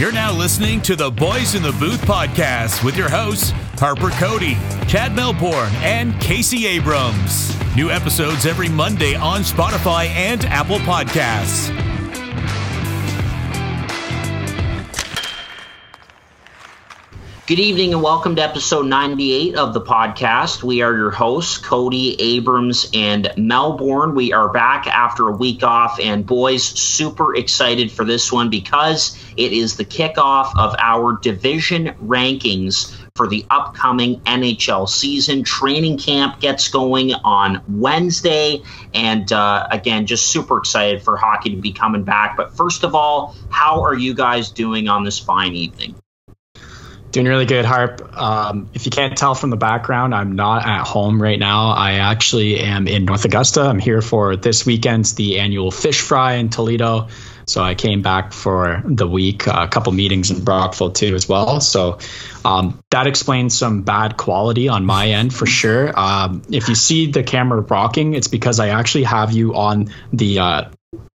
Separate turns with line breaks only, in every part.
You're now listening to the Boys in the Booth podcast with your hosts, Harper Cody, Chad Melbourne, and Casey Abrams. New episodes every Monday on Spotify and Apple Podcasts.
Good evening and welcome to episode 98 of the podcast. We are your hosts, Cody, Abrams, and Melbourne. We are back after a week off, and boys, super excited for this one because it is the kickoff of our division rankings for the upcoming NHL season. Training camp gets going on Wednesday, and uh, again, just super excited for hockey to be coming back. But first of all, how are you guys doing on this fine evening?
Doing really good, Harp. Um, if you can't tell from the background, I'm not at home right now. I actually am in North Augusta. I'm here for this weekend's the annual fish fry in Toledo. So I came back for the week, a couple meetings in Brockville too as well. So um, that explains some bad quality on my end for sure. Um, if you see the camera rocking, it's because I actually have you on the uh,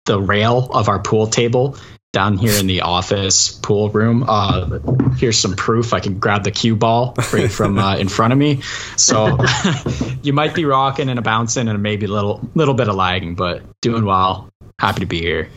the rail of our pool table down here in the office pool room. Uh, here's some proof. I can grab the cue ball right from uh, in front of me. So you might be rocking and a bouncing and maybe a little little bit of lagging, but doing well. Happy to be here.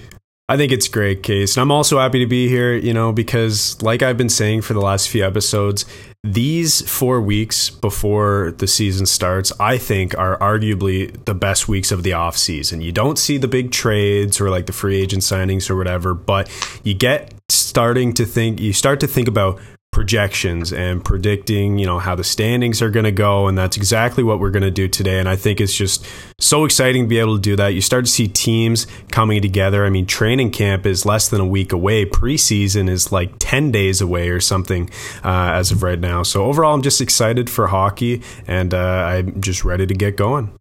I think it's great, Case. And I'm also happy to be here, you know, because like I've been saying for the last few episodes, these four weeks before the season starts, I think are arguably the best weeks of the off season. You don't see the big trades or like the free agent signings or whatever, but you get starting to think you start to think about projections and predicting, you know, how the standings are going to go. And that's exactly what we're going to do today. And I think it's just so exciting to be able to do that. You start to see teams coming together. I mean, training camp is less than a week away. Preseason is like 10 days away or something uh, as of right now. So overall, I'm just excited for hockey and uh, I'm just ready to get going.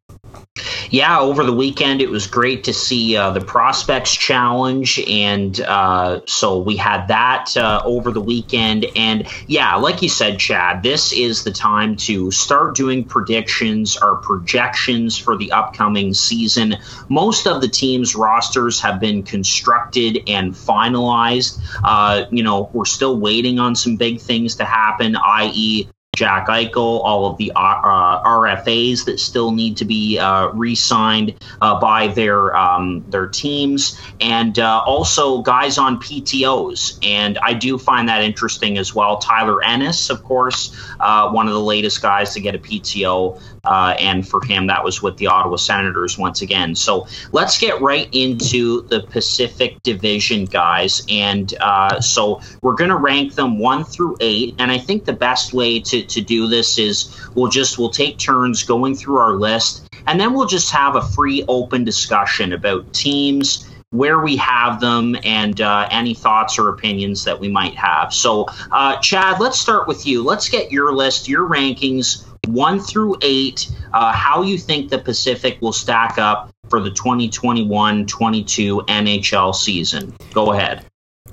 Yeah, over the weekend it was great to see uh, the Prospects Challenge, and uh, so we had that uh, over the weekend. And yeah, like you said, Chad, this is the time to start doing predictions or projections for the upcoming season. Most of the teams' rosters have been constructed and finalized. Uh, you know, we're still waiting on some big things to happen, i.e., Jack Eichel, all of the uh, uh RFAs that still need to be uh, re-signed uh, by their um, their teams, and uh, also guys on PTOS. And I do find that interesting as well. Tyler Ennis, of course, uh, one of the latest guys to get a PTO, and for him that was with the Ottawa Senators once again. So let's get right into the Pacific Division, guys. And so we're going to rank them one through eight, and I think the best way to to do this is we'll just we'll take turns going through our list and then we'll just have a free open discussion about teams where we have them and uh, any thoughts or opinions that we might have so uh, chad let's start with you let's get your list your rankings one through eight uh, how you think the pacific will stack up for the 2021-22 nhl season? Go ahead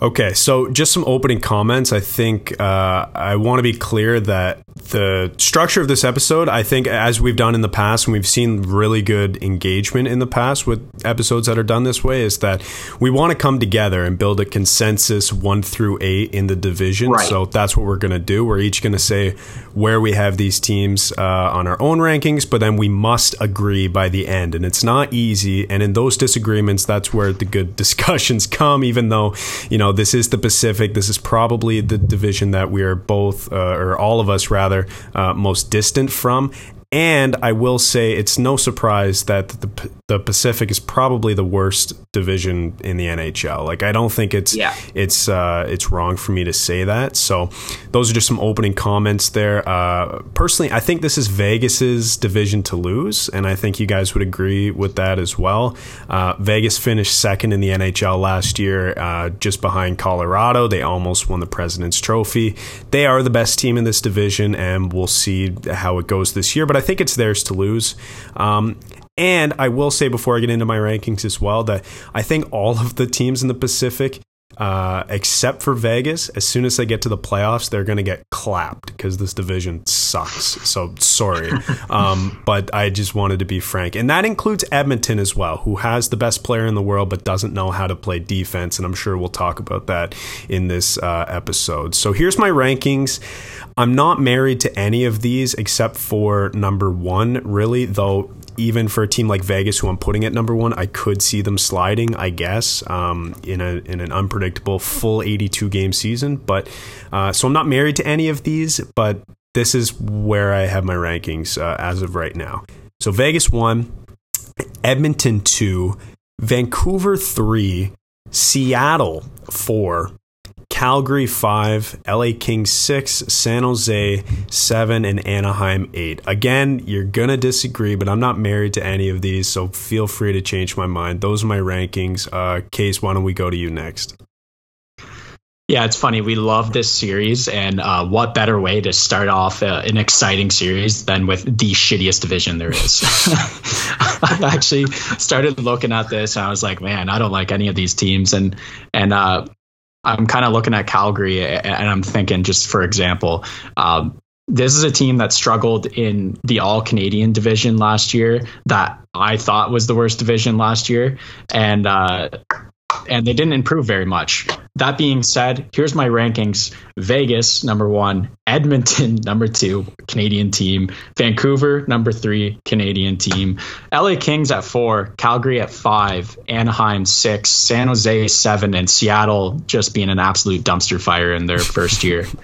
Okay, so just some opening comments. I think uh, I want to be clear that the structure of this episode, I think, as we've done in the past, and we've seen really good engagement in the past with episodes that are done this way, is that we want to come together and build a consensus one through eight in the division. Right. So that's what we're going to do. We're each going to say where we have these teams uh, on our own rankings, but then we must agree by the end. And it's not easy. And in those disagreements, that's where the good discussions come, even though, you know, this is the Pacific. This is probably the division that we are both, uh, or all of us rather, uh, most distant from. And I will say it's no surprise that the the Pacific is probably the worst division in the NHL. Like I don't think it's yeah. it's uh, it's wrong for me to say that. So those are just some opening comments there. Uh, personally, I think this is Vegas's division to lose, and I think you guys would agree with that as well. Uh, Vegas finished second in the NHL last year, uh, just behind Colorado. They almost won the President's Trophy. They are the best team in this division, and we'll see how it goes this year. But I think it's theirs to lose. Um, and I will say before I get into my rankings as well that I think all of the teams in the Pacific uh, except for Vegas. As soon as they get to the playoffs, they're going to get clapped because this division sucks. So sorry. um, but I just wanted to be frank. And that includes Edmonton as well, who has the best player in the world but doesn't know how to play defense. And I'm sure we'll talk about that in this uh, episode. So here's my rankings. I'm not married to any of these except for number one, really, though even for a team like Vegas, who I'm putting at number one, I could see them sliding, I guess, um, in a in an unpredictable full 82 game season. But uh, so I'm not married to any of these, but this is where I have my rankings uh, as of right now. So Vegas one, Edmonton two, Vancouver three, Seattle four, Calgary 5, LA Kings 6, San Jose 7, and Anaheim 8. Again, you're going to disagree, but I'm not married to any of these, so feel free to change my mind. Those are my rankings. Uh, Case, why don't we go to you next?
Yeah, it's funny. We love this series, and uh, what better way to start off uh, an exciting series than with the shittiest division there is? I actually started looking at this, and I was like, man, I don't like any of these teams, and and uh, I'm kind of looking at Calgary and I'm thinking, just for example, um, this is a team that struggled in the all Canadian division last year that I thought was the worst division last year. And, uh, and they didn't improve very much. That being said, here's my rankings Vegas, number one, Edmonton, number two, Canadian team, Vancouver, number three, Canadian team, LA Kings at four, Calgary at five, Anaheim six, San Jose seven, and Seattle just being an absolute dumpster fire in their first year.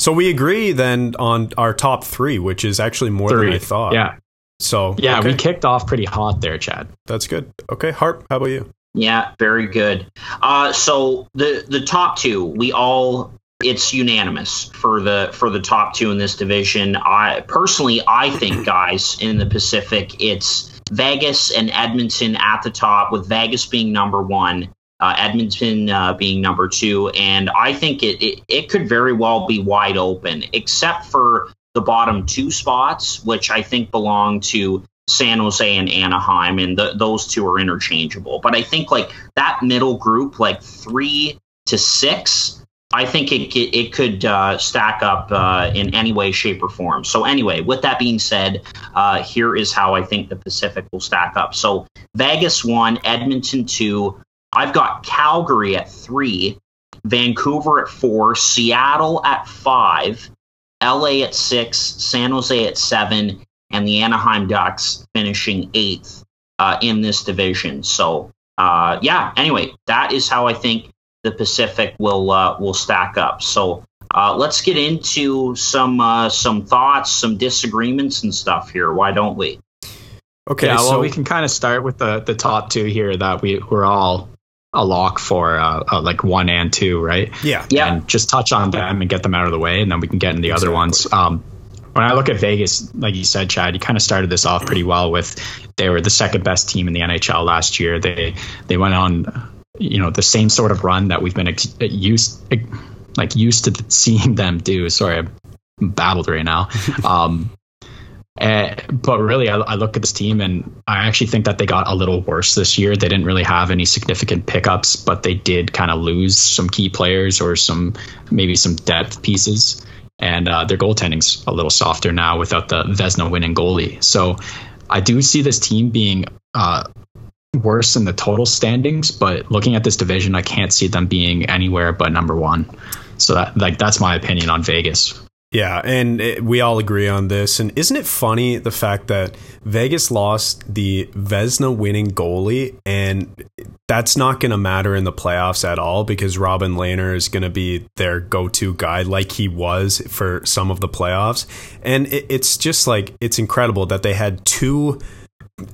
So we agree then on our top three, which is actually more three. than I thought.
Yeah.
So
yeah, okay. we kicked off pretty hot there, Chad.
That's good. Okay, Harp, how about you?
Yeah, very good. Uh, so the the top two, we all it's unanimous for the for the top two in this division. I personally, I think, guys, in the Pacific, it's Vegas and Edmonton at the top, with Vegas being number one, uh, Edmonton uh, being number two, and I think it, it it could very well be wide open, except for the bottom two spots, which I think belong to San Jose and Anaheim, and the, those two are interchangeable. But I think like that middle group, like three to six, I think it it could uh, stack up uh, in any way, shape, or form. So anyway, with that being said, uh, here is how I think the Pacific will stack up. So Vegas one, Edmonton two. I've got Calgary at three, Vancouver at four, Seattle at five, LA at six, San Jose at seven, and the Anaheim Ducks finishing eighth uh, in this division. So, uh, yeah. Anyway, that is how I think the Pacific will uh, will stack up. So. Uh, let's get into some uh, some thoughts, some disagreements, and stuff here. Why don't we?
Okay, yeah. Well, we can kind of start with the the top two here that we we're all a lock for uh, like one and two, right?
Yeah.
Yeah.
And just touch on them and get them out of the way, and then we can get in the exactly. other ones. Um, when I look at Vegas, like you said, Chad, you kind of started this off pretty well with they were the second best team in the NHL last year. They they went on, you know, the same sort of run that we've been used like used to seeing them do. Sorry, I'm babbled right now. Um, and, eh, but really, I, I, look at this team and I actually think that they got a little worse this year. They didn't really have any significant pickups, but they did kind of lose some key players or some maybe some depth pieces and uh, their goaltending's a little softer now without the Vezina winning goalie. So I do see this team being uh, worse in the total standings, but looking at this division, I can't see them being anywhere but number one. So that like that's my opinion on Vegas.
Yeah, and it, we all agree on this. And isn't it funny the fact that Vegas lost the Vezina winning goalie, and that's not going to matter in the playoffs at all because Robin Lehner is going to be their go to guy like he was for some of the playoffs. And it, it's just like, it's incredible that they had two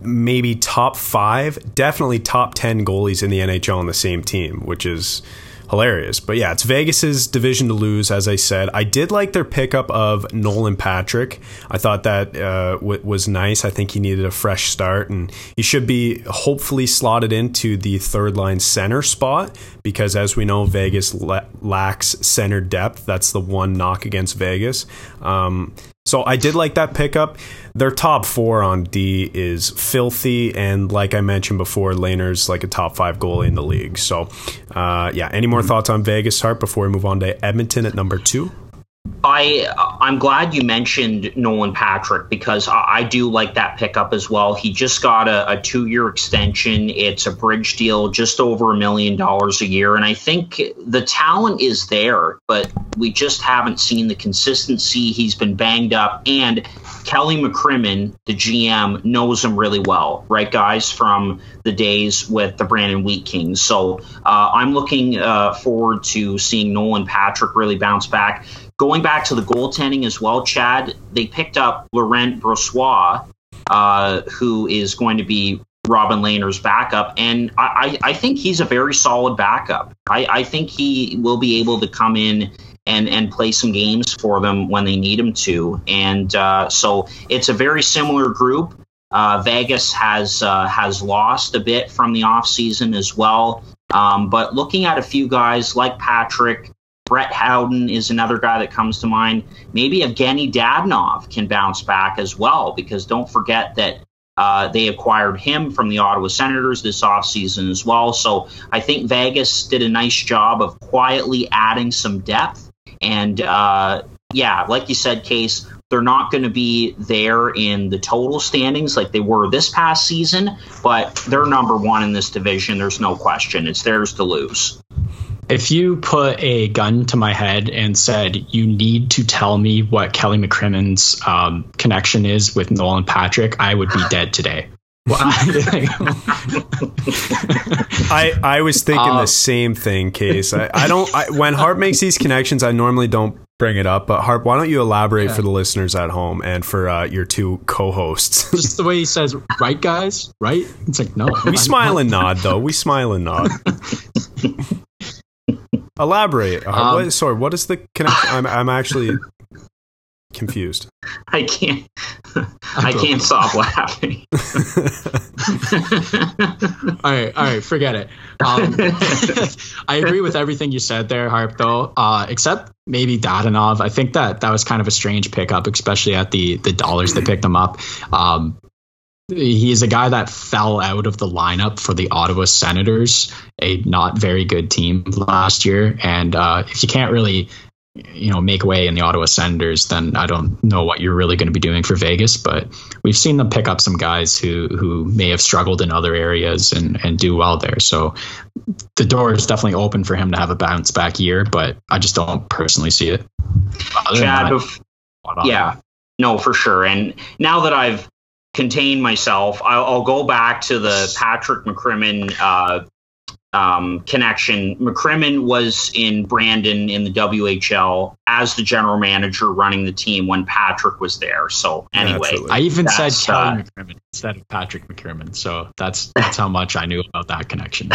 maybe top five, definitely top 10 goalies in the NHL on the same team, which is hilarious. But yeah, it's Vegas's division to lose, as I said. I did like their pickup of Nolan Patrick. I thought that uh, w- was nice. I think he needed a fresh start, and he should be hopefully slotted into the third line center spot because, as we know, Vegas la- lacks center depth. That's the one knock against Vegas. Um, So I did like that pickup. Their top four on D is filthy, and like I mentioned before, Lehner's like a top five goalie in the league. So, uh, yeah. Any more thoughts on Vegas, Harp, before we move on to Edmonton at number two?
I I'm glad you mentioned Nolan Patrick because I, I do like that pickup as well. He just got a, a two year extension. It's a bridge deal, just over a million dollars a year, and I think the talent is there, but we just haven't seen the consistency. He's been banged up, and Kelly McCrimmon, the GM, knows him really well, right, guys, from the days with the Brandon Wheat Kings. So uh, I'm looking uh, forward to seeing Nolan Patrick really bounce back. Going back to the goaltending as well, Chad, they picked up Laurent Brossoit, uh, who is going to be Robin Lehner's backup, and I, I, think he's a very solid backup. I, I think he will be able to come in and and play some games for them when they need him to. And uh, so it's a very similar group. Uh, Vegas has uh, has lost a bit from the offseason as well. Um, but looking at a few guys like Patrick, Brett Howden is another guy that comes to mind. Maybe Evgeny Dadonov can bounce back as well, because don't forget that uh, they acquired him from the Ottawa Senators this offseason as well. So I think Vegas did a nice job of quietly adding some depth. And uh, yeah, like you said, Case, they're not going to be there in the total standings like they were this past season, but they're number one in this division. There's no question. It's theirs to lose.
If you put a gun to my head and said, you need to tell me what Kelly McCrimmon's um, connection is with Nolan Patrick, I would be dead today.
I I was thinking the same thing, Case. I, I don't I, when Harp makes these connections, I normally don't bring it up. But Harp, why don't you elaborate yeah. for the listeners at home and for uh, your two co-hosts?
Just the way he says, "Right, guys, right." It's like no.
We smile and nod, though. We smile and nod. Elaborate. Uh, um, what, sorry, what is the connection? I'm, I'm actually confused.
I can't. I can't stop laughing.
all right, all right, forget it. Um, I agree with everything you said there, Harp. Though, uh, except maybe Dadonov. I think that that was kind of a strange pickup, especially at the the dollars that picked them up. Um, He's a guy that fell out of the lineup for the Ottawa Senators, a not very good team last year. And uh, if you can't really, you know, make way in the Ottawa Senators, then I don't know what you're really going to be doing for Vegas. But we've seen them pick up some guys who who may have struggled in other areas and and do well there. So the door is definitely open for him to have a bounce back year, but I just don't personally see it.
Chad, that, yeah, no, for sure. And now that I've contain myself. I'll, I'll go back to the Patrick McCrimmon uh, um, connection. McCrimmon was in Brandon in the WHL as the general manager running the team when Patrick was there. So anyway,
yeah, I even said Kelly uh, McCrimmon instead of Patrick McCrimmon. So that's that's how much I knew about that connection.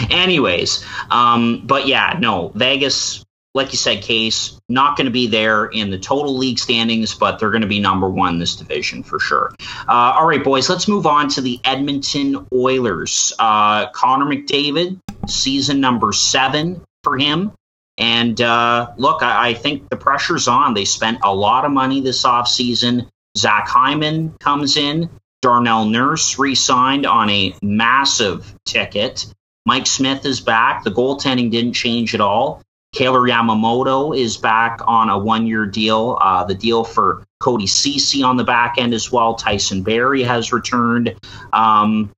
Anyways, um, but yeah, no, Vegas like you said, Case, not going to be there in the total league standings, but they're going to be number one this division for sure. Uh, all right, boys, let's move on to the Edmonton Oilers. Uh, Connor McDavid, season number seven for him. And uh, look, I, I, think the pressure's on. They spent a lot of money this offseason. Zach Hyman comes in. Darnell Nurse re signed on a massive ticket. Mike Smith is back. The goaltending didn't change at all. Kailer Yamamoto is back on a one year deal. Uh, the deal for Cody Ceci on the back end as well. Tyson Barrie has returned. Um,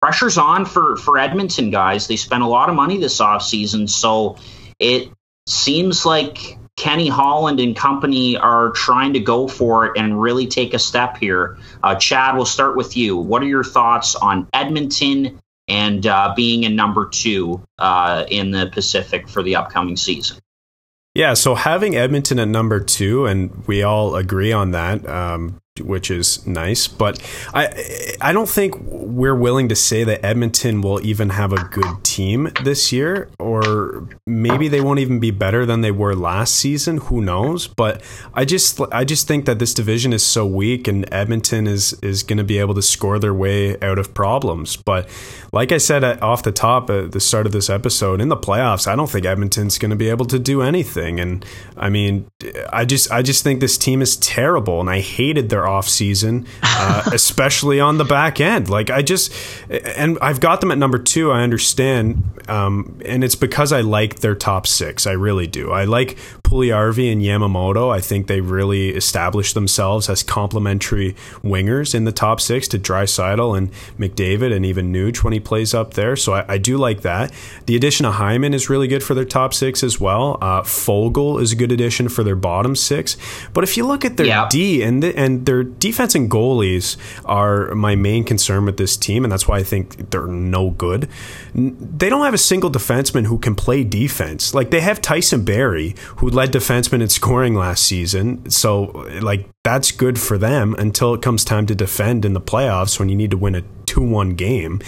pressure's on for, for Edmonton, guys. They spent a lot of money this offseason. So it seems like Kenny Holland and company are trying to go for it and really take a step here. Uh, Chad, we'll start with you. What are your thoughts on Edmonton and uh, being in number two uh, in the Pacific for the upcoming season.
Yeah, so having Edmonton at number two, and we all agree on that. Um, which is nice. But I I don't think we're willing to say that Edmonton will even have a good team this year, or maybe they won't even be better than they were last season. Who knows? But I just I just think that this division is so weak, and Edmonton is is going to be able to score their way out of problems. But like I said off the top at the start of this episode, in the playoffs, I don't think Edmonton's going to be able to do anything. And I mean, I just I just think this team is terrible, and I hated their off season, uh, especially on the back end. Like I just and I've got them at number two. I understand, um, and it's because I like their top six. I really do. I like Puljujarvi and Yamamoto. I think they really established themselves as complementary wingers in the top six to Draisaitl and McDavid and even Nuge when he plays up there. So I, I, do like that. The addition of Hyman is really good for their top six as well. Uh, Foegele is a good addition for their bottom six. But if you look at their yeah. D and the, and their defense and goalies are my main concern with this team, and that's why I think they're no good. They don't have a single defenseman who can play defense. Like they have Tyson Barrie, who led defenseman in scoring last season. So like that's good for them until it comes time to defend in the playoffs when you need to win a 2-1 game.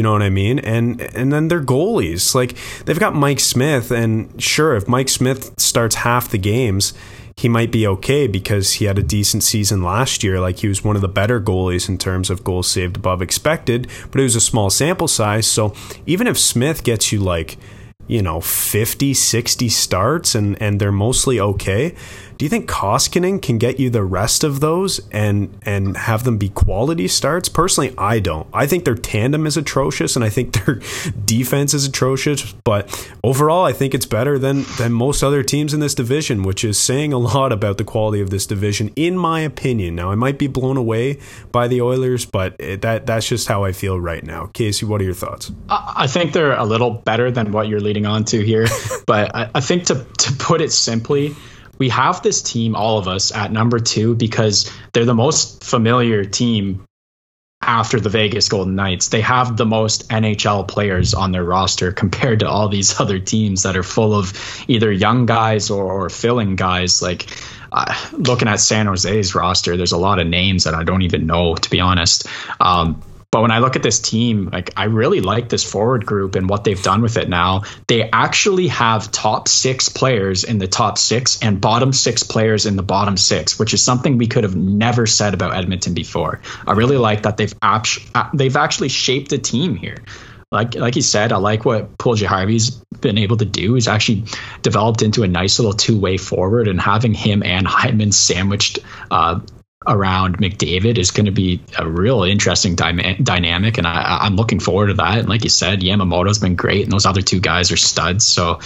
You know what I mean? And and then their goalies, like they've got Mike Smith and sure if Mike Smith starts half the games, he might be okay because he had a decent season last year. Like he was one of the better goalies in terms of goals saved above expected, but it was a small sample size. So even if Smith gets you like, you know, 50, 60 starts and, and they're mostly okay, do you think Koskinen can get you the rest of those and and have them be quality starts? Personally, I don't. I think their tandem is atrocious, and I think their defense is atrocious. But overall, I think it's better than than most other teams in this division, which is saying a lot about the quality of this division, in my opinion. Now, I might be blown away by the Oilers, but it, that that's just how I feel right now. Casey, what are your thoughts?
I think they're a little better than what you're leading on to here, but I, I think to to put it simply we have this team, all of us, at number two because they're the most familiar team after the Vegas Golden Knights. They have the most NHL players on their roster compared to all these other teams that are full of either young guys or, or filling guys. Like uh, looking at San Jose's roster, there's a lot of names that I don't even know, to be honest. Um, but when I look at this team, like I really like this forward group and what they've done with it now. They actually have top six players in the top six and bottom six players in the bottom six, which is something we could have never said about Edmonton before. I really like that they've ap- they've actually shaped a team here. Like like you said, I like what Puljujarvi's been able to do. He's actually developed into a nice little two way forward, and having him and Hyman sandwiched uh, around McDavid is going to be a real interesting dy- dynamic, and I, am looking forward to that. And like you said, Yamamoto's been great, and those other two guys are studs. So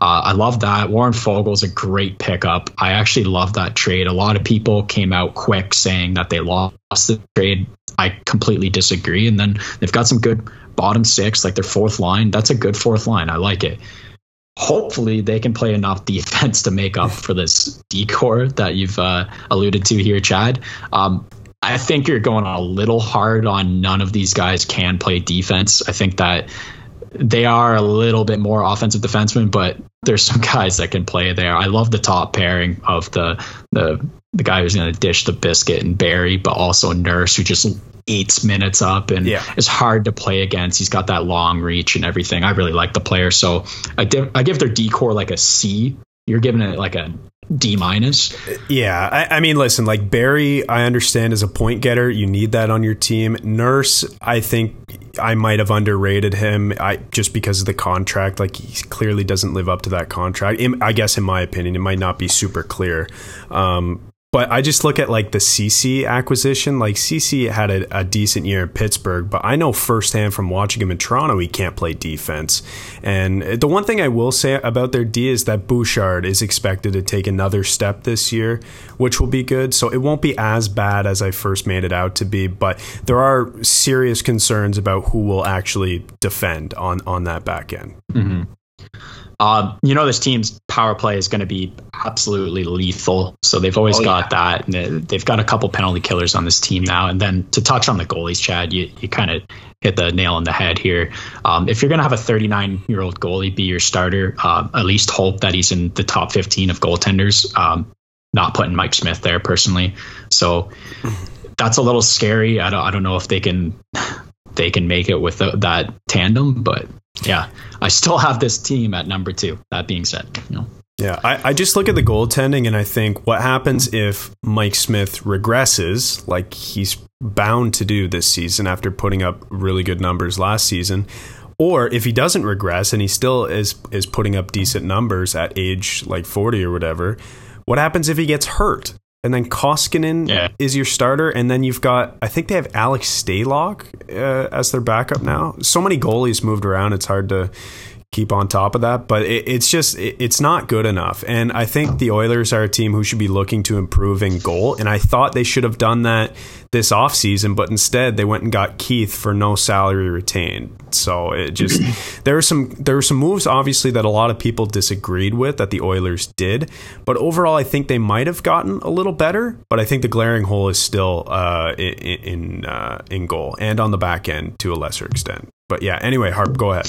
uh, I love that. Warren Foegele's a great pickup. I actually love that trade. A lot of people came out quick saying that they lost the trade. I completely disagree. And then they've got some good bottom six, like their fourth line. That's a good fourth line. I like it hopefully they can play enough defense to make up for this D corps that you've uh, alluded to here, Chad. Um, I think you're going a little hard on none of these guys can play defense. I think that they are a little bit more offensive defensemen, but there's some guys that can play there. I love the top pairing of the the the guy who's going to dish the biscuit and Barrie, but also Nurse who just eats minutes up and yeah. is hard to play against. He's got that long reach and everything. I really like the player, so I, div- I give their D corps like a C. You're giving it like a D minus.
Yeah, I, I, mean, listen, like Barrie, I understand as a point getter, you need that on your team. Nurse, I think I might have underrated him. I just because of the contract, like he clearly doesn't live up to that contract. I guess, in my opinion, it might not be super clear. Um, but I just look at like the Ceci acquisition. Like Ceci had a, a, decent year in Pittsburgh, but I know firsthand from watching him in Toronto, he can't play defense. And the one thing I will say about their D is that Bouchard is expected to take another step this year, which will be good. So it won't be as bad as I first made it out to be, but there are serious concerns about who will actually defend on on that back end.
Mm-hmm. Uh, you know, this team's power play is going to be absolutely lethal. So they've always oh, got yeah. that. And they've got a couple penalty killers on this team now. And then to touch on the goalies, Chad, you, you kind of hit the nail on the head here. Um, if you're going to have a 39 year old goalie be your starter, uh, at least hope that he's in the top 15 of goaltenders. Um, not putting Mike Smith there personally. So that's a little scary. I don't I don't know if they can they can make it with the, that tandem, but yeah, I still have this team at number two. That being said, you know.
Yeah, I, I just look at the goaltending and I think what happens if Mike Smith regresses, like he's bound to do this season after putting up really good numbers last season, or if he doesn't regress and he still is is putting up decent numbers at age like forty or whatever, what happens if he gets hurt? And then Koskinen yeah. is your starter, and then you've got I think they have Alex Stalock uh, as their backup now. So many goalies moved around; it's hard to keep on top of that. But it, it's just it, it's not good enough. And I think the Oilers are a team who should be looking to improve in goal. And I thought they should have done that this offseason, but instead they went and got Keith for no salary retained. So it just there were some there were some moves obviously that a lot of people disagreed with that the Oilers did. But overall, I think they might have gotten a little better. But I think the glaring hole is still uh, in in, uh, in goal and on the back end to a lesser extent. But yeah, anyway, Harp, go ahead.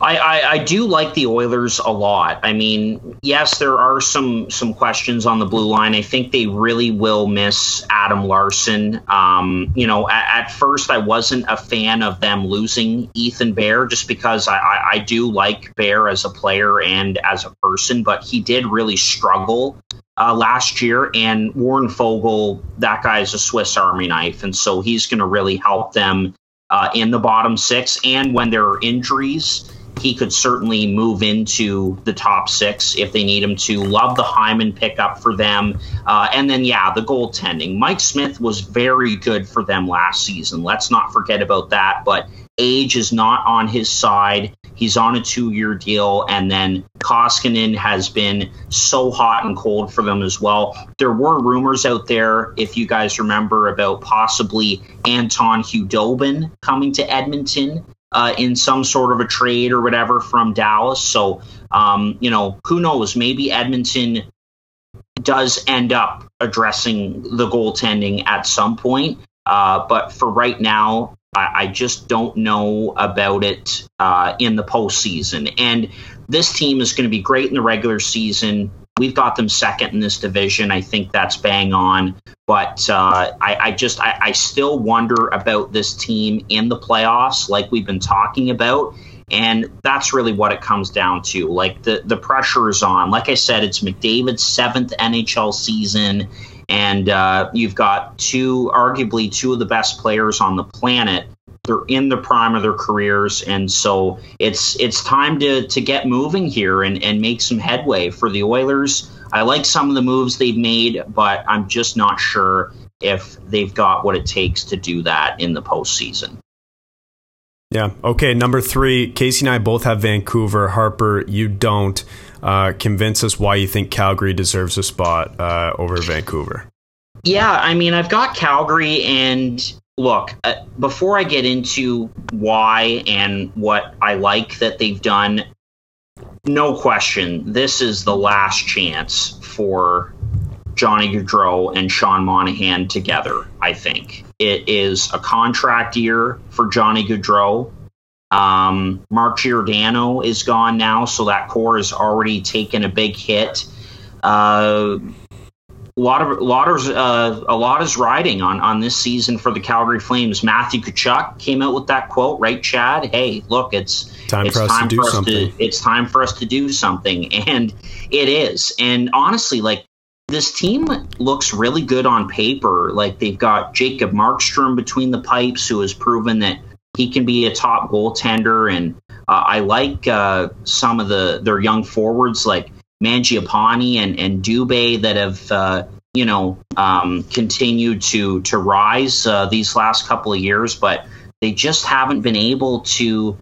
I, I, I, do like the Oilers a lot. I mean, yes, there are some some questions on the blue line. I think they really will miss Adam Larsson. Um, you know, at, at, first I wasn't a fan of them losing Ethan Bear just because I, I, I do like Bear as a player and as a person, but he did really struggle uh, last year. And Warren Foegele, that guy is a Swiss Army knife, and so he's going to really help them uh, in the bottom six. And when there are injuries, he could certainly move into the top six if they need him to. Love the Hyman pickup for them. Uh, and then, yeah, the goaltending. Mike Smith was very good for them last season. Let's not forget about that. But age is not on his side. He's on a two year deal. And then Koskinen has been so hot and cold for them as well. There were rumors out there, if you guys remember, about possibly Anton Khudobin coming to Edmonton uh, in some sort of a trade or whatever from Dallas. So, um, you know, who knows? Maybe Edmonton does end up addressing the goaltending at some point. Uh, but for right now, I, I, just don't know about it uh, in the postseason. And this team is going to be great in the regular season. We've got them second in this division. I think that's bang on. But uh, I, I, just I, I still wonder about this team in the playoffs, like we've been talking about. And that's really what it comes down to. Like the the pressure is on. Like I said, it's McDavid's seventh NHL season, and uh, you've got two, arguably two of the best players on the planet they're in the prime of their careers and so it's it's time to to get moving here and and make some headway for the Oilers. I like some of the moves they've made, but I'm just not sure if they've got what it takes to do that in the postseason.
Yeah. Okay. Number three, Casey and I both have Vancouver. Harper, you don't. Uh, convince us why you think Calgary deserves a spot uh, over Vancouver.
Yeah, I mean, I've got Calgary, and look, uh, before I get into why and what I like that they've done, no question, this is the last chance for Johnny Gaudreau and Sean Monahan together, I think. It is a contract year for Johnny Gaudreau. Um, Mark Giordano is gone now, so that core has already taken a big hit. Uh, a lot of a lot of uh, a lot is riding on on this season for the Calgary Flames. Matthew Tkachuk came out with that quote, right, Chad? Hey, look, it's
time
it's
for us
time
to do
for
something.
To, it's time for us to do something, and it is. And honestly, like this team looks really good on paper. Like they've got Jacob Markstrom between the pipes, who has proven that he can be a top goaltender, and uh, I like uh, some of the their young forwards like Mangiapane and and Dubé that have uh, you know um, continued to to rise uh, these last couple of years, but they just haven't been able to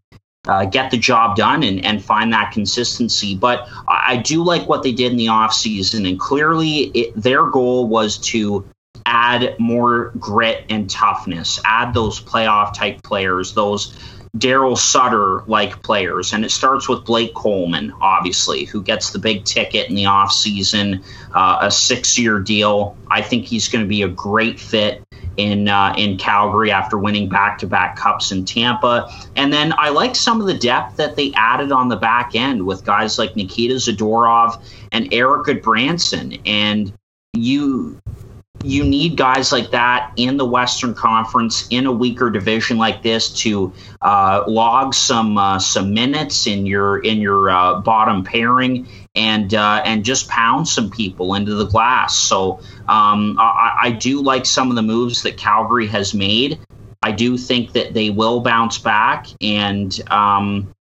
uh, get the job done and, and find that consistency. But I, do like what they did in the offseason, and clearly it, their goal was to add more grit and toughness, add those playoff type players, those Daryl Sutter like players. And it starts with Blake Coleman, obviously, who gets the big ticket in the offseason, uh, a six year deal. I think he's going to be a great fit in uh, in Calgary after winning back to back cups in Tampa. And then I like some of the depth that they added on the back end with guys like Nikita Zadorov and Erik Gudbranson. And you you need guys like that in the Western Conference in a weaker division like this to uh, log some uh, some minutes in your in your uh, bottom pairing and uh, and just pound some people into the glass. So um, I, I, do like some of the moves that Calgary has made. I do think that they will bounce back, and um,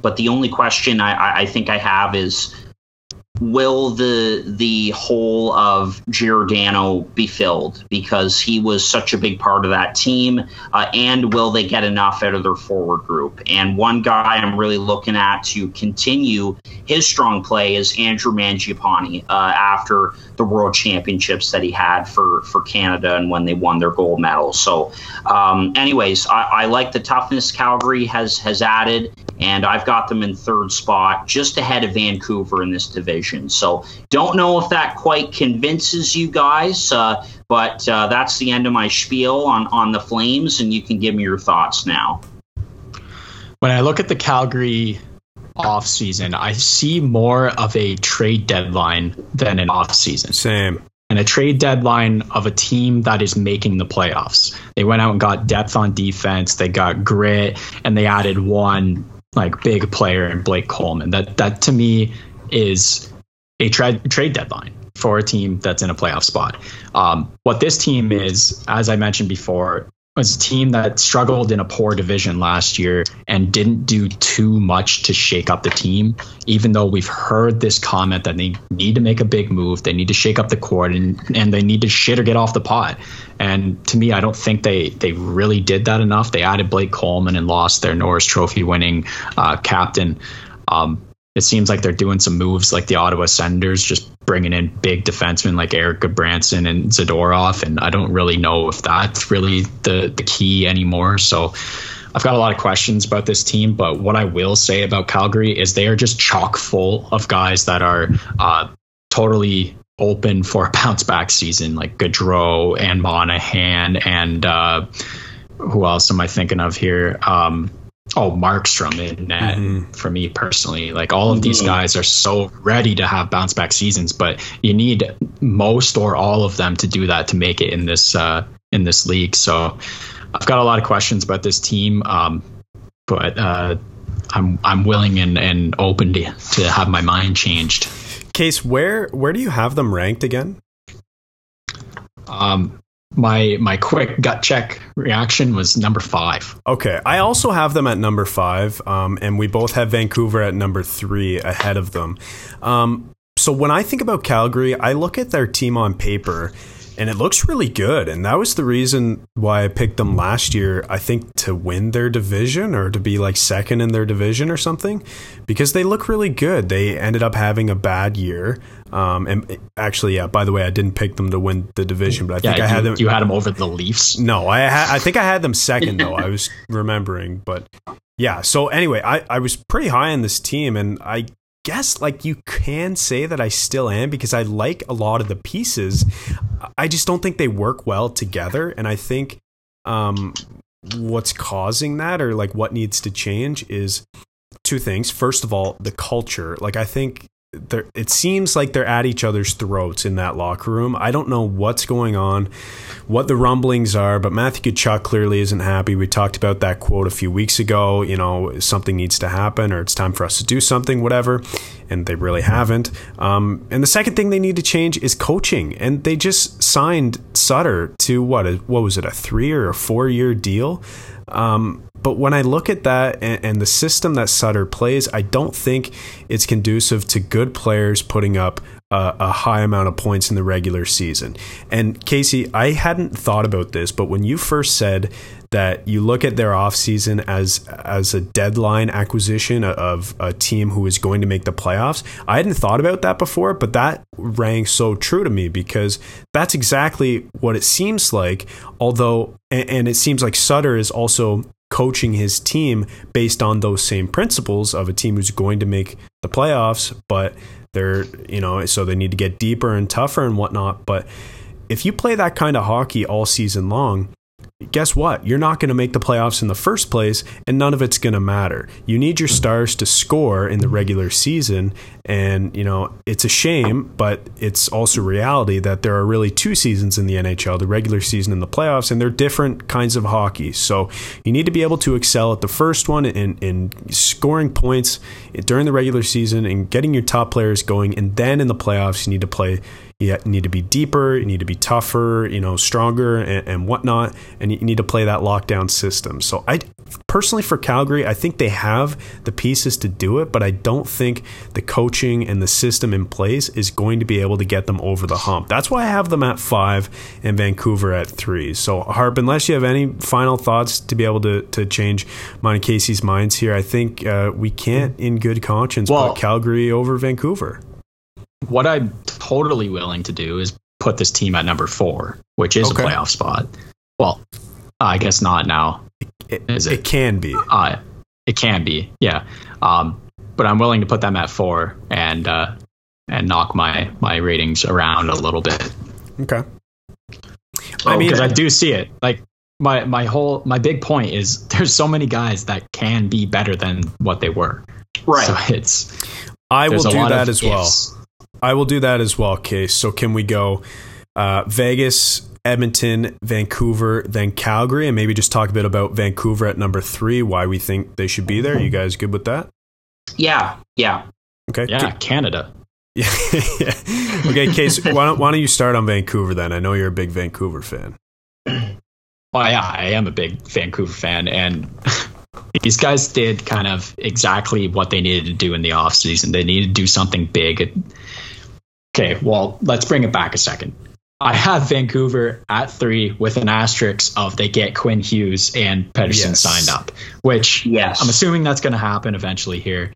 but the only question I, I think I have is will the the hole of Giordano be filled because he was such a big part of that team, uh, and will they get enough out of their forward group? And one guy I'm really looking at to continue his strong play is Andrew Mangiapane uh, after the World Championships that he had for for Canada and when they won their gold medal. So, um, anyways, I, I like the toughness Calgary has has added, and I've got them in third spot, just ahead of Vancouver in this division. So don't know if that quite convinces you guys, uh, but uh, that's the end of my spiel on, on the Flames, and you can give me your thoughts now.
When I look at the Calgary off season, I see more of a trade deadline than an off season.
Same.
And a trade deadline of a team that is making the playoffs. They went out and got depth on defense, they got grit, and they added one like big player in Blake Coleman. That that to me is a tra- trade deadline for a team that's in a playoff spot. Um, what this team is, as I mentioned before, was a team that struggled in a poor division last year and didn't do too much to shake up the team. Even though we've heard this comment that they need to make a big move, they need to shake up the court, and, and they need to shit or get off the pot. And to me, I don't think they they really did that enough. They added Blake Coleman and lost their Norris Trophy winning uh, captain. Um, it seems like they're doing some moves like the Ottawa Senators, just bringing in big defensemen like Erik Gudbranson and Zadorov. And I don't really know if that's really the, the key anymore. So I've got a lot of questions about this team. But what I will say about Calgary is they are just chock full of guys that are uh, totally open for a bounce back season, like Gaudreau and Monahan and uh, who else am I thinking of here? Um, oh Markstrom in net mm-hmm. for me personally. Like all of mm-hmm. these guys are so ready to have bounce back seasons, but you need most or all of them to do that to make it in this uh, in this league. So I've got a lot of questions about this team, um, but uh, I'm I'm willing and, and open to, to have my mind changed.
Case, where where do you have them ranked again?
Um, my my quick gut check reaction was number five.
Okay, I also have them at number five, um, and we both have Vancouver at number three ahead of them. Um, so when I think about Calgary, I look at their team on paper and it looks really good. And that was the reason why I picked them last year, I think, to win their division or to be like second in their division or something, because they look really good. They ended up having a bad year. Um, and actually, yeah, by the way, I didn't pick them to win the division, but I think
yeah,
I had them.
You had them over the Leafs?
No, I, ha- I think I had them second, though. I was remembering. But yeah, so anyway, I, I was pretty high on this team, and I guess like you can say that I still am because I like a lot of the pieces. I just don't think they work well together. And I think um, what's causing that or like what needs to change is two things. First of all, the culture. Like I think it seems like they're at each other's throats in that locker room. I don't know what's going on, what the rumblings are, but Matthew Tkachuk clearly isn't happy. We talked about that quote a few weeks ago. You know, something needs to happen, or it's time for us to do something, whatever. And they really haven't. Um, and the second thing they need to change is coaching. And they just signed Sutter to what? What was it? A three or a four year deal? Um, but when I look at that and, and, the system that Sutter plays, I don't think it's conducive to good players putting up a, a, high amount of points in the regular season. And Casey, I hadn't thought about this, but when you first said that you look at their offseason as as a deadline acquisition of a team who is going to make the playoffs. I hadn't thought about that before, but that rang so true to me because that's exactly what it seems like. Although, and it seems like Sutter is also coaching his team based on those same principles of a team who's going to make the playoffs, but they're, you know, so they need to get deeper and tougher and whatnot. But if you play that kind of hockey all season long, guess what? You're not going to make the playoffs in the first place, and none of it's going to matter. You need your stars to score in the regular season, and you know it's a shame, but it's also reality that there are really two seasons in the NHL: the regular season and the playoffs, and they're different kinds of hockey. So you need to be able to excel at the first one in, in scoring points during the regular season and getting your top players going, and then in the playoffs you need to play you need to be deeper, you need to be tougher, you know, stronger and, and, whatnot, and you need to play that lockdown system. So I personally for Calgary, I think they have the pieces to do it, but I don't think the coaching and the system in place is going to be able to get them over the hump. That's why I have them at five and Vancouver at three. So Harp, unless you have any final thoughts to be able to, to change and Casey's minds here, I think uh, we can't in good conscience well, put Calgary over Vancouver
what I'm totally willing to do is put this team at number four, which is okay. a playoff spot. Well, I guess not now.
It, is it? It can be.
Uh, it can be, yeah. Um, but I'm willing to put them at four and uh, and knock my my ratings around a little bit.
Okay.
I mean, because I do see it. Like my my whole my big point is there's so many guys that can be better than what they were.
Right.
So it's.
I will do that as well. I will do that as well, Case. So can we go uh, Vegas, Edmonton, Vancouver, then Calgary, and maybe just talk a bit about Vancouver at number three, why we think they should be there. You guys good with that?
Yeah, yeah.
Okay. Yeah, Canada.
Yeah. okay, Case, why don't, why don't you start on Vancouver then? I know you're a big Vancouver fan.
Well, yeah, I am a big Vancouver fan, and these guys did kind of exactly what they needed to do in the offseason. They needed to do something big. Okay, well, let's bring it back a second. I have Vancouver at three with an asterisk of they get Quinn Hughes and Pettersson yes. signed up, which yes. I'm assuming that's going to happen eventually here.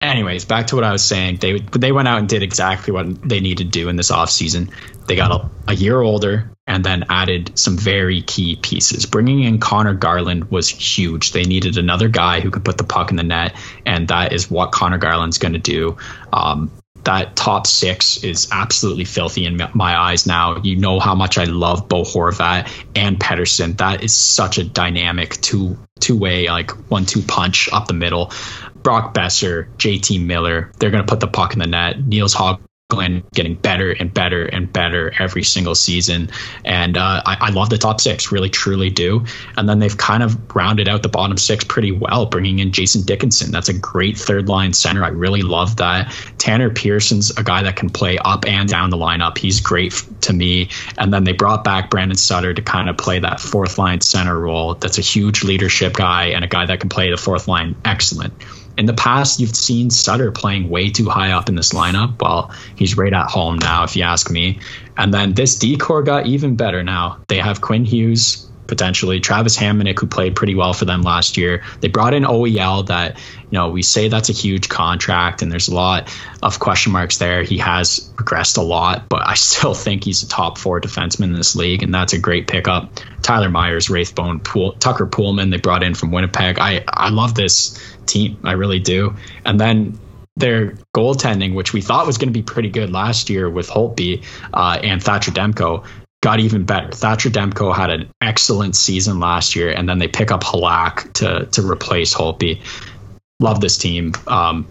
Anyways, back to what I was saying. They they went out and did exactly what they needed to do in this offseason. They got a, a year older and then added some very key pieces. Bringing in Connor Garland was huge. They needed another guy who could put the puck in the net, and that is what Connor Garland's going to do. Um, that top six is absolutely filthy in my eyes now. You know how much I love Bo Horvat and Pettersson. That is such a dynamic two two way like one two punch up the middle. Brock Boeser, JT Miller, they're to put the puck in the net. Niels Hogg Glenn getting better and better and better every single season. And uh, I, I, love the top six, really, truly do. And then they've kind of rounded out the bottom six pretty well, bringing in Jason Dickinson. That's a great third line center. I really love that. Tanner Pearson's a guy that can play up and down the lineup. He's great to me. And then they brought back Brandon Sutter to kind of play that fourth line center role. That's a huge leadership guy and a guy that can play the fourth line excellent in the past, you've seen Sutter playing way too high up in this lineup. Well, he's right at home now, if you ask me. And then this D corps got even better now. They have Quinn Hughes, potentially Travis Hamonic, who played pretty well for them last year. They brought in OEL that, you know, we say that's a huge contract and there's a lot of question marks there. He has progressed a lot, but I still think he's a top four defenseman in this league, and that's a great pickup. Tyler Myers, Rathbone, Pool, Tucker Poolman, they brought in from Winnipeg. I, I love this team. I really do. And then their goaltending, which we thought was going to be pretty good last year with Holtby uh, and Thatcher Demko, got even better. Thatcher Demko had an excellent season last year, and then they pick up Halak to to replace Holtby. Love this team. Um,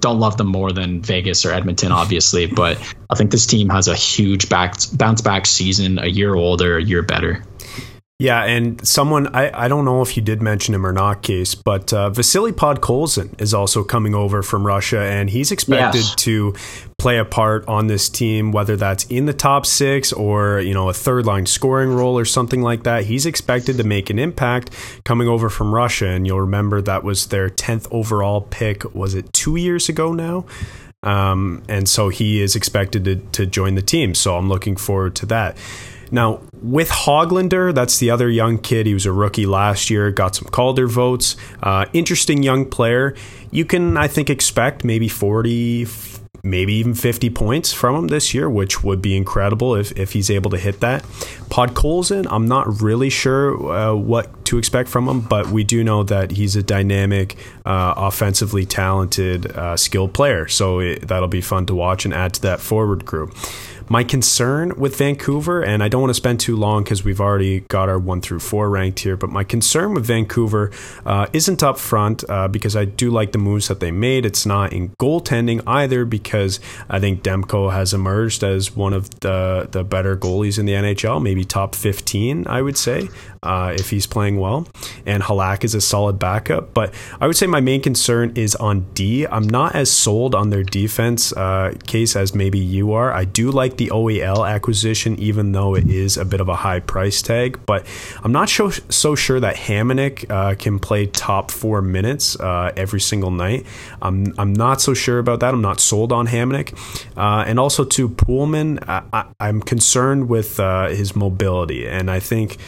don't love them more than Vegas or Edmonton, obviously, but I think this team has a huge back, bounce back season, a year older, a year better.
Yeah, and someone I, I don't know if you did mention him or not, Case, but uh, Vasily Podkolzin is also coming over from Russia, and he's expected yes. to play a part on this team, whether that's in the top six or you know a third line scoring role or something like that. He's expected to make an impact coming over from Russia, and you'll remember that was their tenth overall pick. Was it two years ago now? Um, and so he is expected to, to join the team. So I'm looking forward to that. Now, with Hoglander, that's the other young kid. He was a rookie last year, got some Calder votes. Uh, interesting young player. You can, I think, expect maybe 40, maybe even 50 points from him this year, which would be incredible if, if he's able to hit that. Podkolzin, I'm not really sure uh, what to expect from him, but we do know that he's a dynamic, uh, offensively talented, uh, skilled player. So it, that'll be fun to watch and add to that forward group. My concern with Vancouver, and I don't want to spend too long because we've already got our one through four ranked here, but my concern with Vancouver uh, isn't up front uh, because I do like the moves that they made. It's not in goaltending either because I think Demko has emerged as one of the, the better goalies in the NHL, maybe top 15, I would say uh, if he's playing well. And Halak is a solid backup. But I would say my main concern is on D. I'm not as sold on their defense uh, case as maybe you are. I do like the OEL acquisition, even though it is a bit of a high price tag. But I'm not so, so sure that Hamonic uh, can play top four minutes uh, every single night. I'm, I'm not so sure about that. I'm not sold on Hamonic. Uh, and also, to Poolman, I, am concerned with uh, his mobility. And I think.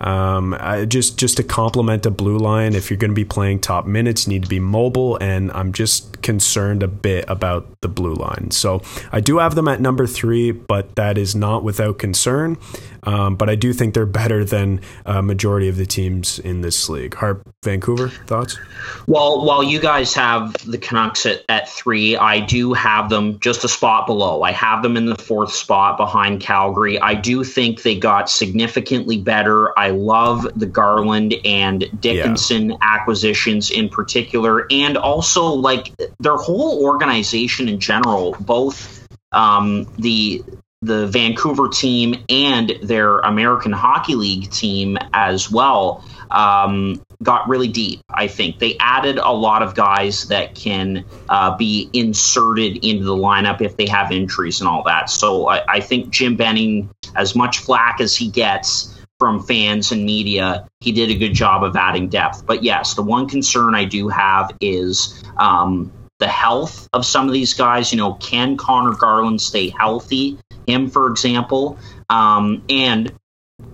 Um, I, just just to complement a blue line, if you're going to be playing top minutes, you need to be mobile, and I'm just concerned a bit about the blue line. So I do have them at number three, but that is not without concern. Um, but I do think they're better than a majority of the teams in this league. Harp, Vancouver, thoughts?
Well, while you guys have the Canucks at, at three, I do have them just a spot below. I have them in the fourth spot behind Calgary. I do think they got significantly better. I love the Garland and Dickinson yeah. acquisitions in particular, and also like their whole organization in general, both um, the the Vancouver team and their American Hockey League team as well um, got really deep. I think they added a lot of guys that can uh, be inserted into the lineup if they have injuries and all that. So I, I think Jim Benning, as much flack as he gets from fans and media, he did a good job of adding depth. But yes, the one concern I do have is um, the health of some of these guys. You know, can Connor Garland stay healthy? Him, for example, um, and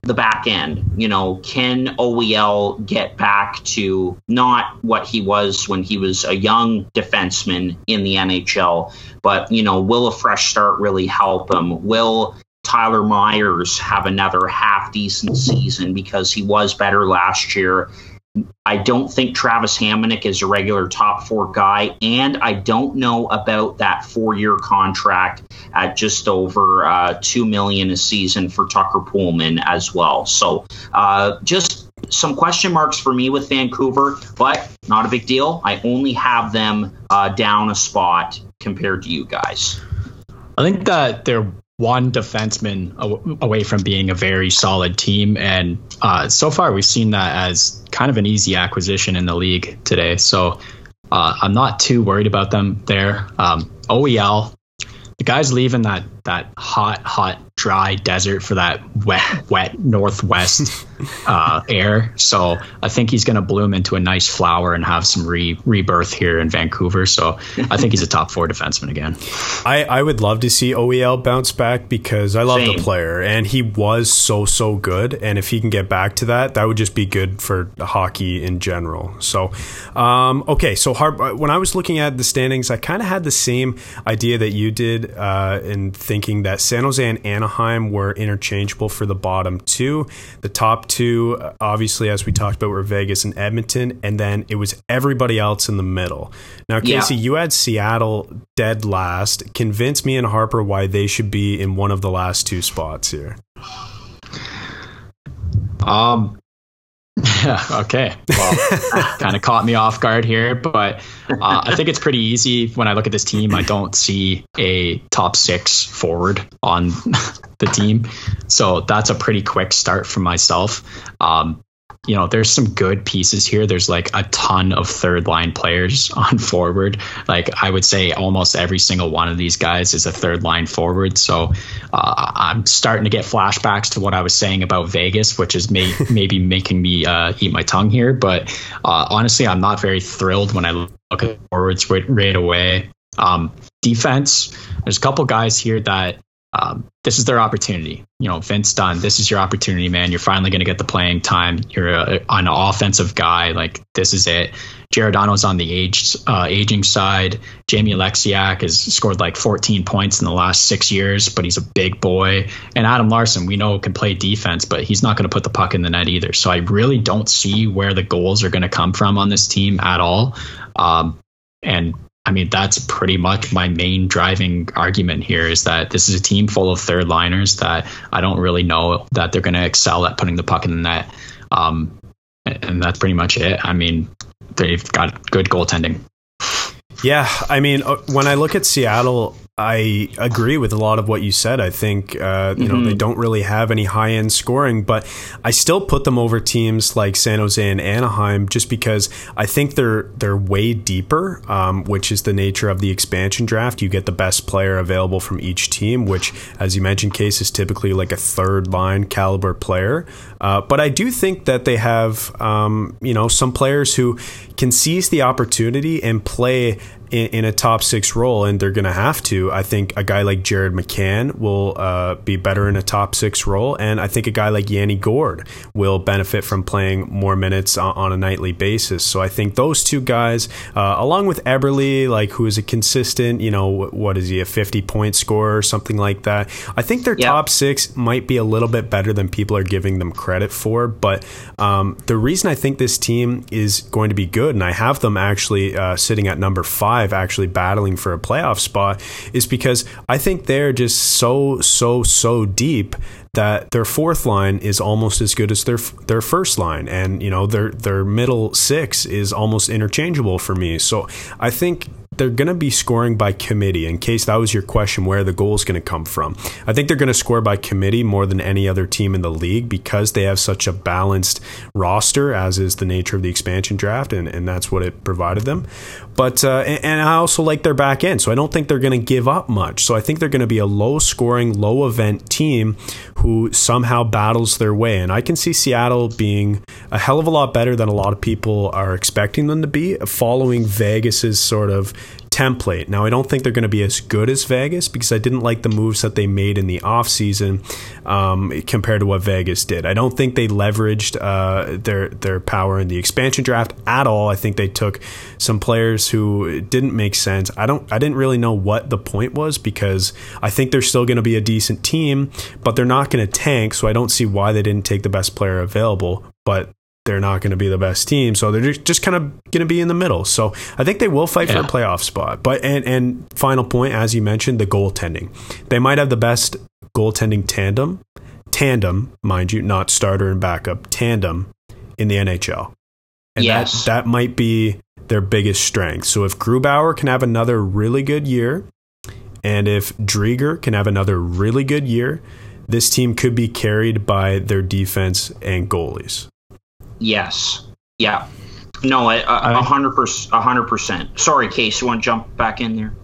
the back end. You know, can OEL get back to not what he was when he was a young defenseman in the NHL, but, you know, will a fresh start really help him? Will Tyler Myers have another half decent season because he was better last year? I don't think Travis Hamonic is a regular top four guy, and I don't know about that four-year contract at just over uh, two million a season for Tucker Poolman as well. So, uh, just some question marks for me with Vancouver, but not a big deal. I only have them uh, down a spot compared to you guys.
I think that they're one defenseman away from being a very solid team. And uh, so far, we've seen that as kind of an easy acquisition in the league today. So uh, I'm not too worried about them there. Um, OEL, the guy's leaving that that hot, hot, dry desert for that wet, wet northwest uh, air. So I think he's going to bloom into a nice flower and have some re- rebirth here in Vancouver. So I think he's a top four defenseman again.
I, I would love to see OEL bounce back because I love Same. the player and he was so, so good. And if he can get back to that, that would just be good for hockey in general. So, um, okay. So, uh, when I was looking at the standings, I kind of had the same idea that you did uh, in thinking that San Jose and Anaheim were interchangeable for the bottom two. The top two, obviously, as we talked about, were Vegas and Edmonton, and then it was everybody else in the middle. Now, Casey, yeah. you had Seattle dead last. Convince me and Harper why they should be in one of the last two spots here.
Um, yeah, okay. Well, kind of caught me off guard here, but uh, I think it's pretty easy when I look at this team. I don't see a top six forward on the team. So that's a pretty quick start for myself. Um, you know, there's some good pieces here. There's like a ton of third line players on forward. Like I would say almost every single one of these guys is a third line forward. So uh, I'm starting to get flashbacks to what I was saying about Vegas, which is may- maybe making me uh, eat my tongue here. But uh, honestly, I'm not very thrilled when I look at forwards right, right away. Um, defense, there's a couple guys here that um, this is their opportunity. You know, Vince Dunn, this is your opportunity, man. You're finally going to get the playing time. You're a, an offensive guy. Like, this is it. Giordano's on the age, uh, aging side. Jamie Oleksiak has scored like 14 points in the last six years, but he's a big boy. And Adam Larsson, we know can play defense, but he's not going to put the puck in the net either. So I really don't see where the goals are going to come from on this team at all. Um, and I mean, that's pretty much my main driving argument here is that this is a team full of third liners that I don't really know that they're going to excel at putting the puck in the net. Um, and that's pretty much it. I mean, they've got good goaltending.
Yeah, I mean, uh, when I look at Seattle, I agree with a lot of what you said. I think uh, you mm-hmm. know they don't really have any high end scoring, but I still put them over teams like San Jose and Anaheim just because I think they're they're way deeper, um, which is the nature of the expansion draft. You get the best player available from each team, which, as you mentioned, Case is typically like a third line caliber player. Uh, but I do think that they have um, you know some players who can seize the opportunity and play in, in a top six role, and they're going to have to. I think a guy like Jared McCann will uh, be better in a top six role, and I think a guy like Yanni Gourde will benefit from playing more minutes on, on a nightly basis. So I think those two guys, uh, along with Eberle, like who is a consistent, you know, what is he, a 50 point scorer or something like that. I think their yep. top six might be a little bit better than people are giving them credit for. But um, the reason I think this team is going to be good, and I have them actually uh, sitting at number five actually battling for a playoff spot is because I think they're just so so so deep that their fourth line is almost as good as their their first line, and you know their their middle six is almost interchangeable for me. So I think they're going to be scoring by committee. In case that was your question, where the goal is going to come from, I think they're going to score by committee more than any other team in the league because they have such a balanced roster, as is the nature of the expansion draft, and, and that's what it provided them. But uh, and, I also like their back end, so I don't think they're going to give up much. So I think they're going to be a low scoring, low event team who somehow battles their way. And I can see Seattle being a hell of a lot better than a lot of people are expecting them to be, following Vegas's sort of template. Now, I don't think they're going to be as good as Vegas because I didn't like the moves that they made in the offseason um, compared to what Vegas did. I don't think they leveraged uh, their their power in the expansion draft at all. I think they took some players who didn't make sense. I don't I didn't really know what the point was because I think they're still going to be a decent team, but they're not going to tank, so I don't see why they didn't take the best player available. But they're not going to be the best team. So they're just kind of going to be in the middle. So I think they will fight yeah. for a playoff spot. But and and final point, as you mentioned, the goaltending. They might have the best goaltending tandem, tandem, mind you, not starter and backup, tandem in the NHL. And yes. that that might be their biggest strength. So if Grubauer can have another really good year, and if Driedger can have another really good year, this team could be carried by their defense and goalies.
Yes. Yeah. No, a hundred percent. A hundred percent. Sorry, Case. You want to jump back in there?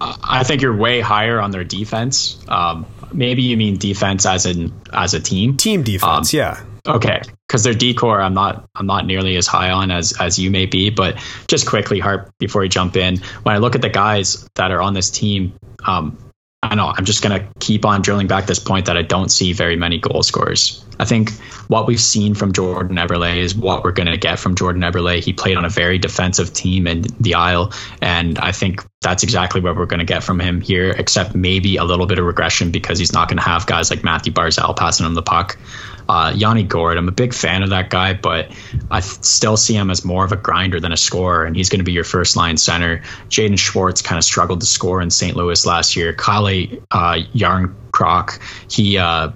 I think you're way higher on their defense. Um, maybe you mean defense as in as a team.
Team defense. Um, yeah.
Okay, because their D corps, I'm not, I'm not nearly as high on as as you may be. But just quickly, Harp, before you jump in, when I look at the guys that are on this team, um, I know I'm just going to keep on drilling back this point that I don't see very many goal scorers. I think what we've seen from Jordan Eberle is what we're going to get from Jordan Eberle. He played on a very defensive team in the Isle, and I think that's exactly what we're going to get from him here, except maybe a little bit of regression because he's not going to have guys like Mathew Barzal passing him the puck. Uh, Yanni Gourde, I'm a big fan of that guy, but I still see him as more of a grinder than a scorer, and he's going to be your first line center. Jaden Schwartz kind of struggled to score in St. Louis last year. Calle uh, Jarnkrok, he, uh,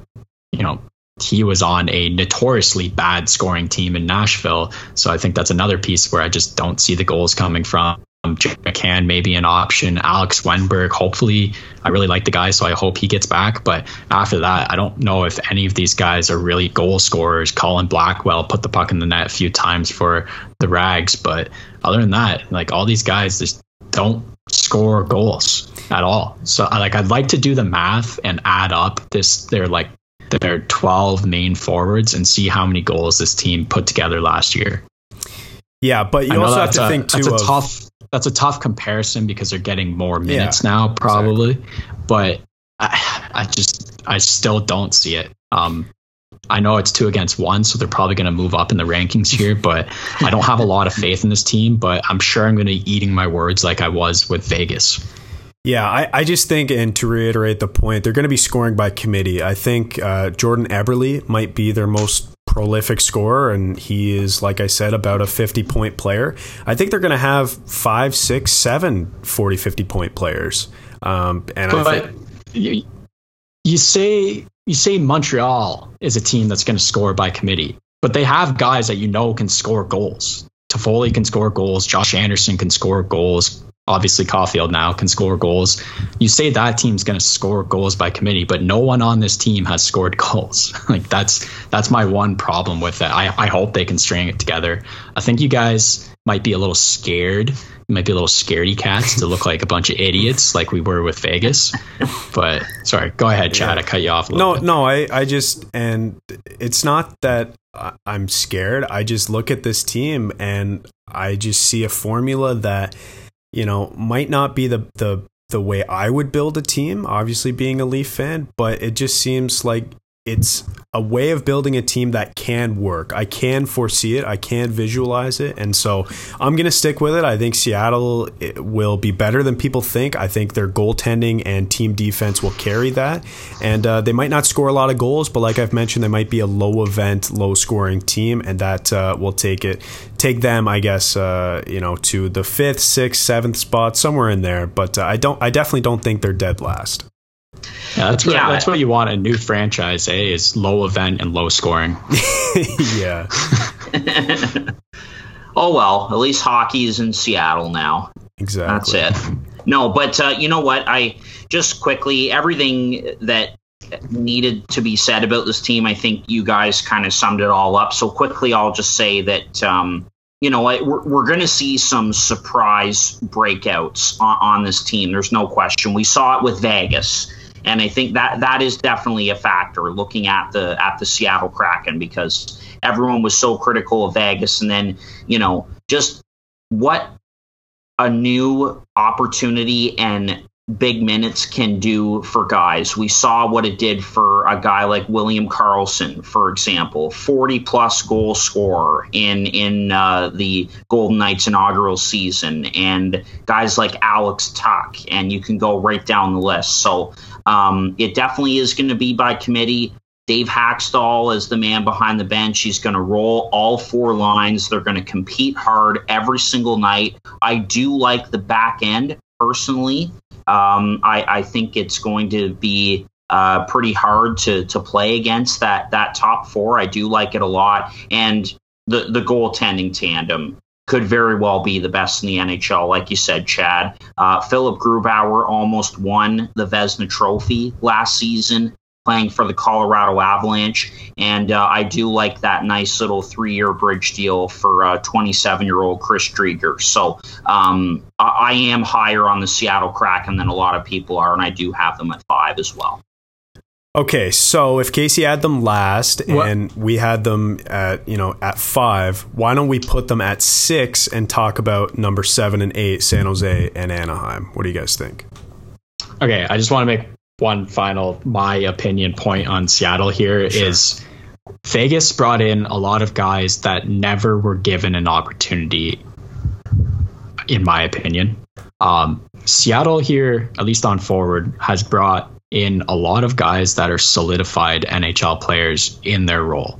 you know, he was on a notoriously bad scoring team in Nashville. So I think that's another piece where I just don't see the goals coming from. Um, McCann may be an option. Alex Wennberg, hopefully, I really like the guy, so I hope he gets back. But after that, I don't know if any of these guys are really goal scorers. Colin Blackwell put the puck in the net a few times for the Rags, but other than that, like all these guys just don't score goals at all. So like I'd like to do the math and add up this They're like their 12 main forwards and see how many goals this team put together last year.
Yeah, but you also have to a, think too.
That's a of, tough. That's a tough comparison because they're getting more minutes yeah, now, probably. Exactly. But I, I just I still don't see it. Um, I know it's two against one, so they're probably going to move up in the rankings here, but I don't have a lot of faith in this team. But I'm sure I'm going to be eating my words like I was with Vegas.
Yeah, I, I just think, and to reiterate the point, they're going to be scoring by committee. I think uh, Jordan Eberle might be their most prolific scorer, and he is, like I said, about a 50 point player. I think they're going to have five, six, seven 40, 50 point players. Um, and
but
I think.
You, you say you say Montreal is a team that's going to score by committee, but they have guys that you know can score goals. Toffoli can score goals. Josh Anderson can score goals obviously Caufield now can score goals. You say that team's going to score goals by committee, but no one on this team has scored goals. like that's that's my one problem with it. I, I hope they can string it together. I think you guys might be a little scared. You might be a little scaredy cats to look like a bunch of idiots like we were with Vegas. But sorry, go ahead, Chad. Yeah. I cut you off.
no,
bit.
no, I, I just and it's not that I'm scared. I just look at this team and I just see a formula that you know, might not be the the the way I would build a team, obviously being a Leaf fan, but it just seems like it's a way of building a team that can work. I can foresee it. I can visualize it. And so I'm going to stick with it. I think Seattle will be better than people think. I think their goaltending and team defense will carry that. And uh, they might not score a lot of goals, but like I've mentioned, they might be a low event, low scoring team. And that uh, will take it, take them, I guess, uh, you know, to the fifth, sixth, seventh spot, somewhere in there. But uh, I don't, I definitely don't think they're dead last.
Yeah, that's what yeah. that's what you want a new franchise, eh? Is low event and low scoring.
yeah.
oh well, at least hockey is in Seattle now.
Exactly.
That's it. No, but uh, you know what? I just quickly everything that needed to be said about this team. I think you guys kind of summed it all up. So quickly, I'll just say that um, you know we're, we're going to see some surprise breakouts on, on this team. There's no question. We saw it with Vegas and I think that that is definitely a factor looking at the at the Seattle Kraken because everyone was so critical of Vegas, and then you know just what a new opportunity and big minutes can do for guys. We saw what it did for a guy like William Karlsson, for example, 40 plus goal scorer in in uh, the Golden Knights inaugural season, and guys like Alex Tuch, and you can go right down the list. So um, it definitely is going to be by committee. Dave Hakstol is the man behind the bench. He's going to roll all four lines. They're going to compete hard every single night. I do like the back end personally. Um, I, I, think it's going to be uh, pretty hard to to play against that that top four. I do like it a lot, and the the goaltending tandem could very well be the best in the NHL, like you said, Chad. Uh, Philipp Grubauer almost won the Vezina Trophy last season playing for the Colorado Avalanche. And uh, I do like that nice little three year bridge deal for 27 uh, year old Chris Driedger. So um, I-, I am higher on the Seattle Kraken than a lot of people are, and I do have them at five as well.
Okay, so if Casey had them last and what? we had them at you know at five, why don't we put them at six and talk about number seven and eight, San Jose and Anaheim? What do you guys think?
Okay, I just want to make one final my opinion point on Seattle here sure. is Vegas brought in a lot of guys that never were given an opportunity, in my opinion. Um, Seattle here, at least on forward, has brought in a lot of guys that are solidified NHL players in their role.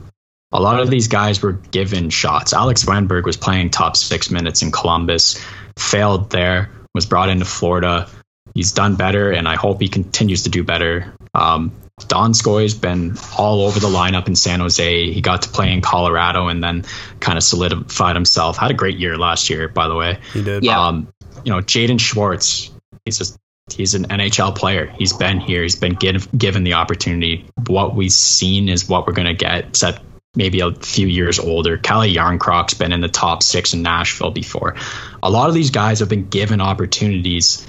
A lot of these guys were given shots. Alex Wennberg was playing top six minutes in Columbus, failed there, was brought into Florida. He's done better, and I hope he continues to do better. Um, Donskoi's been all over the lineup in San Jose. He got to play in Colorado and then kind of solidified himself. Had a great year last year, by the way.
He did.
Yeah. Um, you know, Jaden Schwartz, he's just he's an NHL player. He's been here. He's been give, given the opportunity. What we've seen is what we're going to get, except maybe a few years older. Calle Jarnkrok's been in the top six in Nashville before. A lot of these guys have been given opportunities,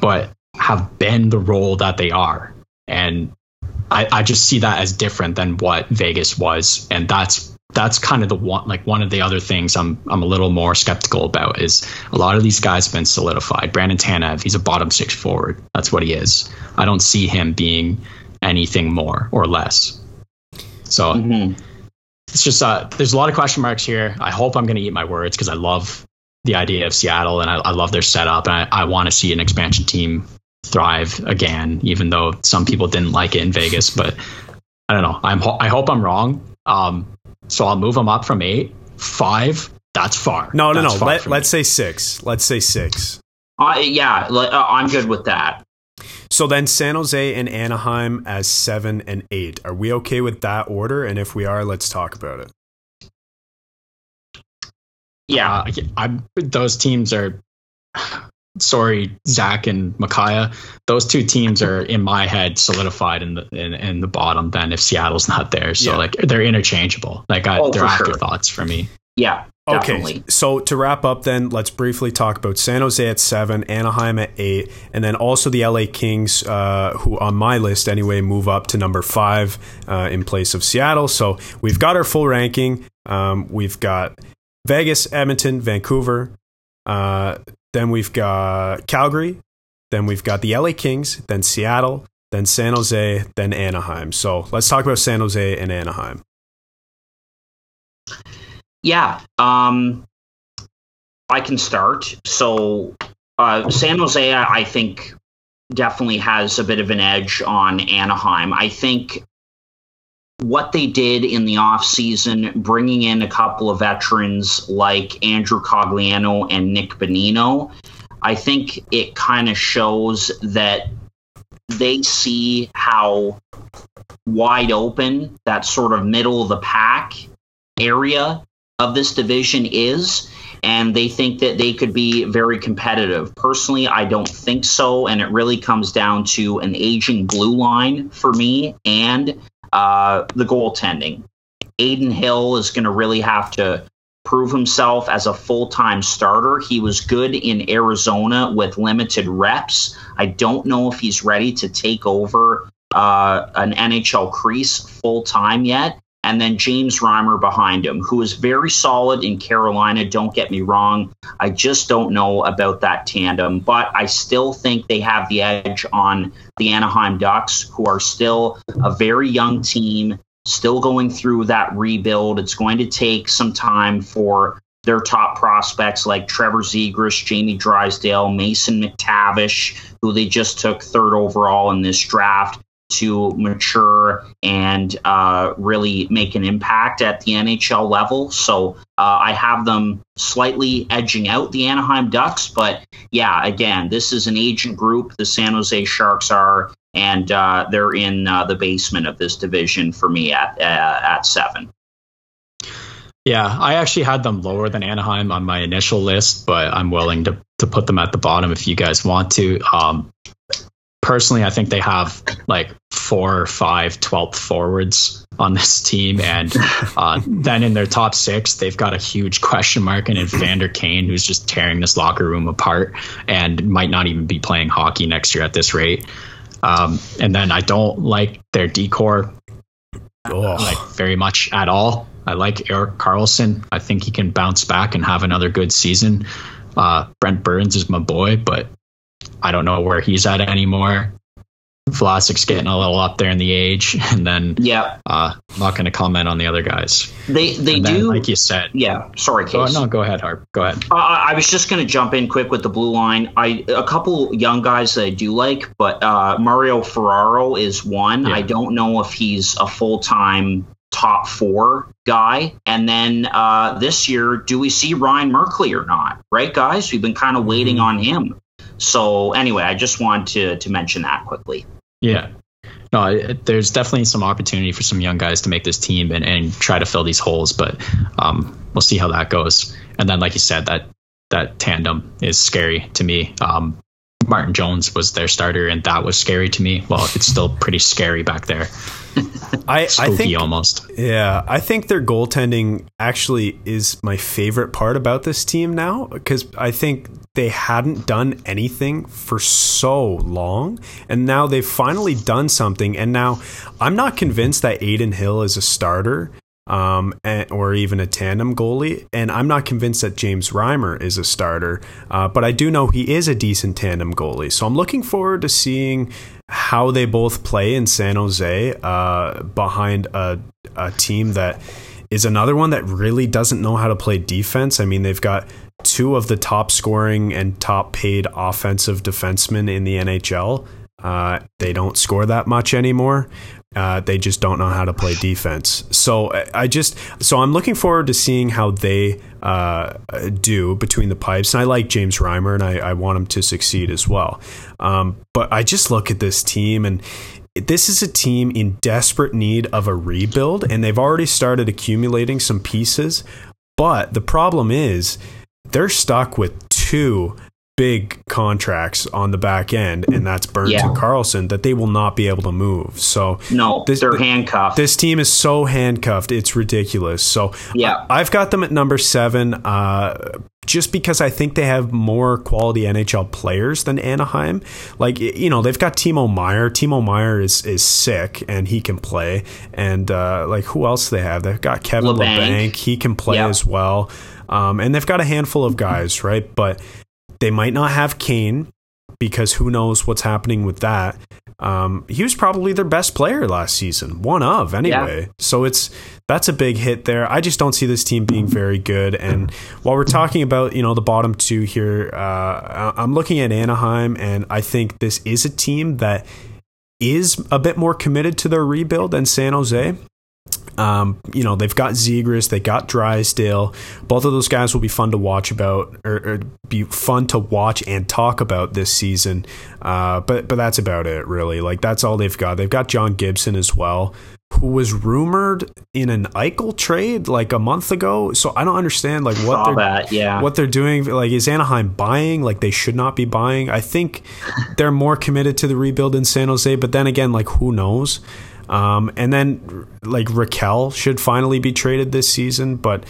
but have been the role that they are. And I, I just see that as different than what Vegas was. And that's that's kind of the one like one of the other things I'm I'm a little more skeptical about is a lot of these guys have been solidified. Brandon Tanev, he's a bottom six forward. That's what he is. I don't see him being anything more or less. So mm-hmm. it's just uh, there's a lot of question marks here. I hope I'm going to eat my words because I love the idea of Seattle and I, I love their setup and I, I want to see an expansion team thrive again, even though some people didn't like it in Vegas. But I don't know. I'm I hope I'm wrong. Um, so I'll move them up from eight, five. That's far.
No,
no,
that's no. Let, let's say six. Let's say six.
Uh, yeah, uh, I'm good with that.
So then San Jose and Anaheim as seven and eight. Are we okay with that order? And if we are, let's talk about it.
Yeah, uh, I'm, those teams are. Sorry, Zach and Micaiah. Those two teams are in my head solidified in the in, in the bottom. Then if Seattle's not there, so yeah. like they're interchangeable. Like I, oh, they're afterthoughts sure. for me.
Yeah,
Definitely. Okay, so to wrap up, then let's briefly talk about San Jose at seven, Anaheim at eight, and then also the LA Kings, uh, who on my list anyway move up to number five uh, in place of Seattle. So we've got our full ranking. Um, we've got Vegas, Edmonton, Vancouver. Uh, then we've got Calgary. Then we've got the LA Kings. Then Seattle. Then San Jose. Then Anaheim. So let's talk about San Jose and Anaheim.
Yeah, um, I can start. So uh, San Jose, I think, definitely has a bit of an edge on Anaheim. I think what they did in the offseason, bringing in a couple of veterans like Andrew Cogliano and Nick Bonino, I think it kind of shows that they see how wide open that sort of middle of the pack area of this division is, and they think that they could be very competitive. Personally, I don't think so, and it really comes down to an aging blue line for me and uh, the goaltending. Adin Hill is going to really have to prove himself as a full time starter. He was good in Arizona with limited reps. I don't know if he's ready to take over uh, an NHL crease full time yet and then James Reimer behind him, who is very solid in Carolina. Don't get me wrong. I just don't know about that tandem, but I still think they have the edge on the Anaheim Ducks, who are still a very young team, still going through that rebuild. It's going to take some time for their top prospects like Trevor Zegras, Jamie Drysdale, Mason McTavish, who they just took third overall in this draft, to mature and uh, really make an impact at the NHL level. So uh, I have them slightly edging out the Anaheim Ducks. But yeah, again, this is an agent group. The San Jose Sharks are, and uh, they're in uh, the basement of this division for me at uh, at seven.
Yeah, I actually had them lower than Anaheim on my initial list, but I'm willing to to put them at the bottom if you guys want to. Um, personally, I think they have like four or five 12th forwards on this team. And uh, then in their top six, they've got a huge question mark in Evander Kane, who's just tearing this locker room apart and might not even be playing hockey next year at this rate. Um, and then I don't like their D corps like very much at all. I like Erik Karlsson. I think he can bounce back and have another good season. Uh, Brent Burns is my boy, but I don't know where he's at anymore. Vlasic's getting a little up there in the age, and then
yeah,
uh, I'm not going to comment on the other guys.
They they then, do
like you said.
Yeah, sorry, Case.
Oh, no, go ahead, Harp. Go ahead.
Uh, I was just going to jump in quick with the blue line. I a couple young guys that I do like, but uh, Mario Ferraro is one. Yeah. I don't know if he's a full time top four guy. And then uh, this year, do we see Ryan Merkley or not? Right, guys? We've been kind of waiting mm-hmm. on him. So anyway, I just wanted to to mention that quickly.
Yeah. No, there's definitely some opportunity for some young guys to make this team and, and try to fill these holes, but um, we'll see how that goes. And then, like you said, that that tandem is scary to me. Um, Martin Jones was their starter, and that was scary to me. Well, it's still pretty scary back there.
I, I think
almost.
Yeah, I think their goaltending actually is my favorite part about this team now because I think they hadn't done anything for so long, and now they've finally done something. And now I'm not convinced that Adin Hill is a starter um, and, or even a tandem goalie. And I'm not convinced that James Reimer is a starter, uh, but I do know he is a decent tandem goalie. So I'm looking forward to seeing how they both play in San Jose uh, behind a, a team that is another one that really doesn't know how to play defense. I mean, they've got two of the top scoring and top paid offensive defensemen in the NHL. Uh, they don't score that much anymore. Uh, they just don't know how to play defense. So I just so I'm looking forward to seeing how they uh, do between the pipes. And I like James Reimer, and I, I want him to succeed as well. Um, but I just look at this team, and this is a team in desperate need of a rebuild, and they've already started accumulating some pieces. But the problem is they're stuck with two big contracts on the back end, and that's Burns yeah. and Karlsson that they will not be able to move. So
no, this, they're handcuffed.
This team is so handcuffed, it's ridiculous. So
yeah,
I've got them at number seven. Uh, just because I think they have more quality NHL players than Anaheim. Like you know, they've got Timo Meier. Timo Meier is is sick and he can play. And uh, like who else they have? They've got Kevin Labanc. Labanc. He can play as well. Um, and they've got a handful of guys, right? But they might not have Kane because who knows what's happening with that. Um, he was probably their best player last season, one of anyway. Yeah. So it's that's a big hit there. I just don't see this team being very good. And while we're talking about you know the bottom two here, uh, I'm looking at Anaheim, and I think this is a team that is a bit more committed to their rebuild than San Jose. Um, you know, they've got Zegras, they got Drysdale. Both of those guys will be fun to watch about, or, or be fun to watch and talk about this season. Uh, but but that's about it, really. Like that's all they've got. They've got John Gibson as well, who was rumored in an Eichel trade like a month ago. So I don't understand like what they're
that, yeah.
what they're doing. Like is Anaheim buying? Like they should not be buying. I think they're more committed to the rebuild in San Jose. But then again, like who knows? Um, and then like Rakell should finally be traded this season. But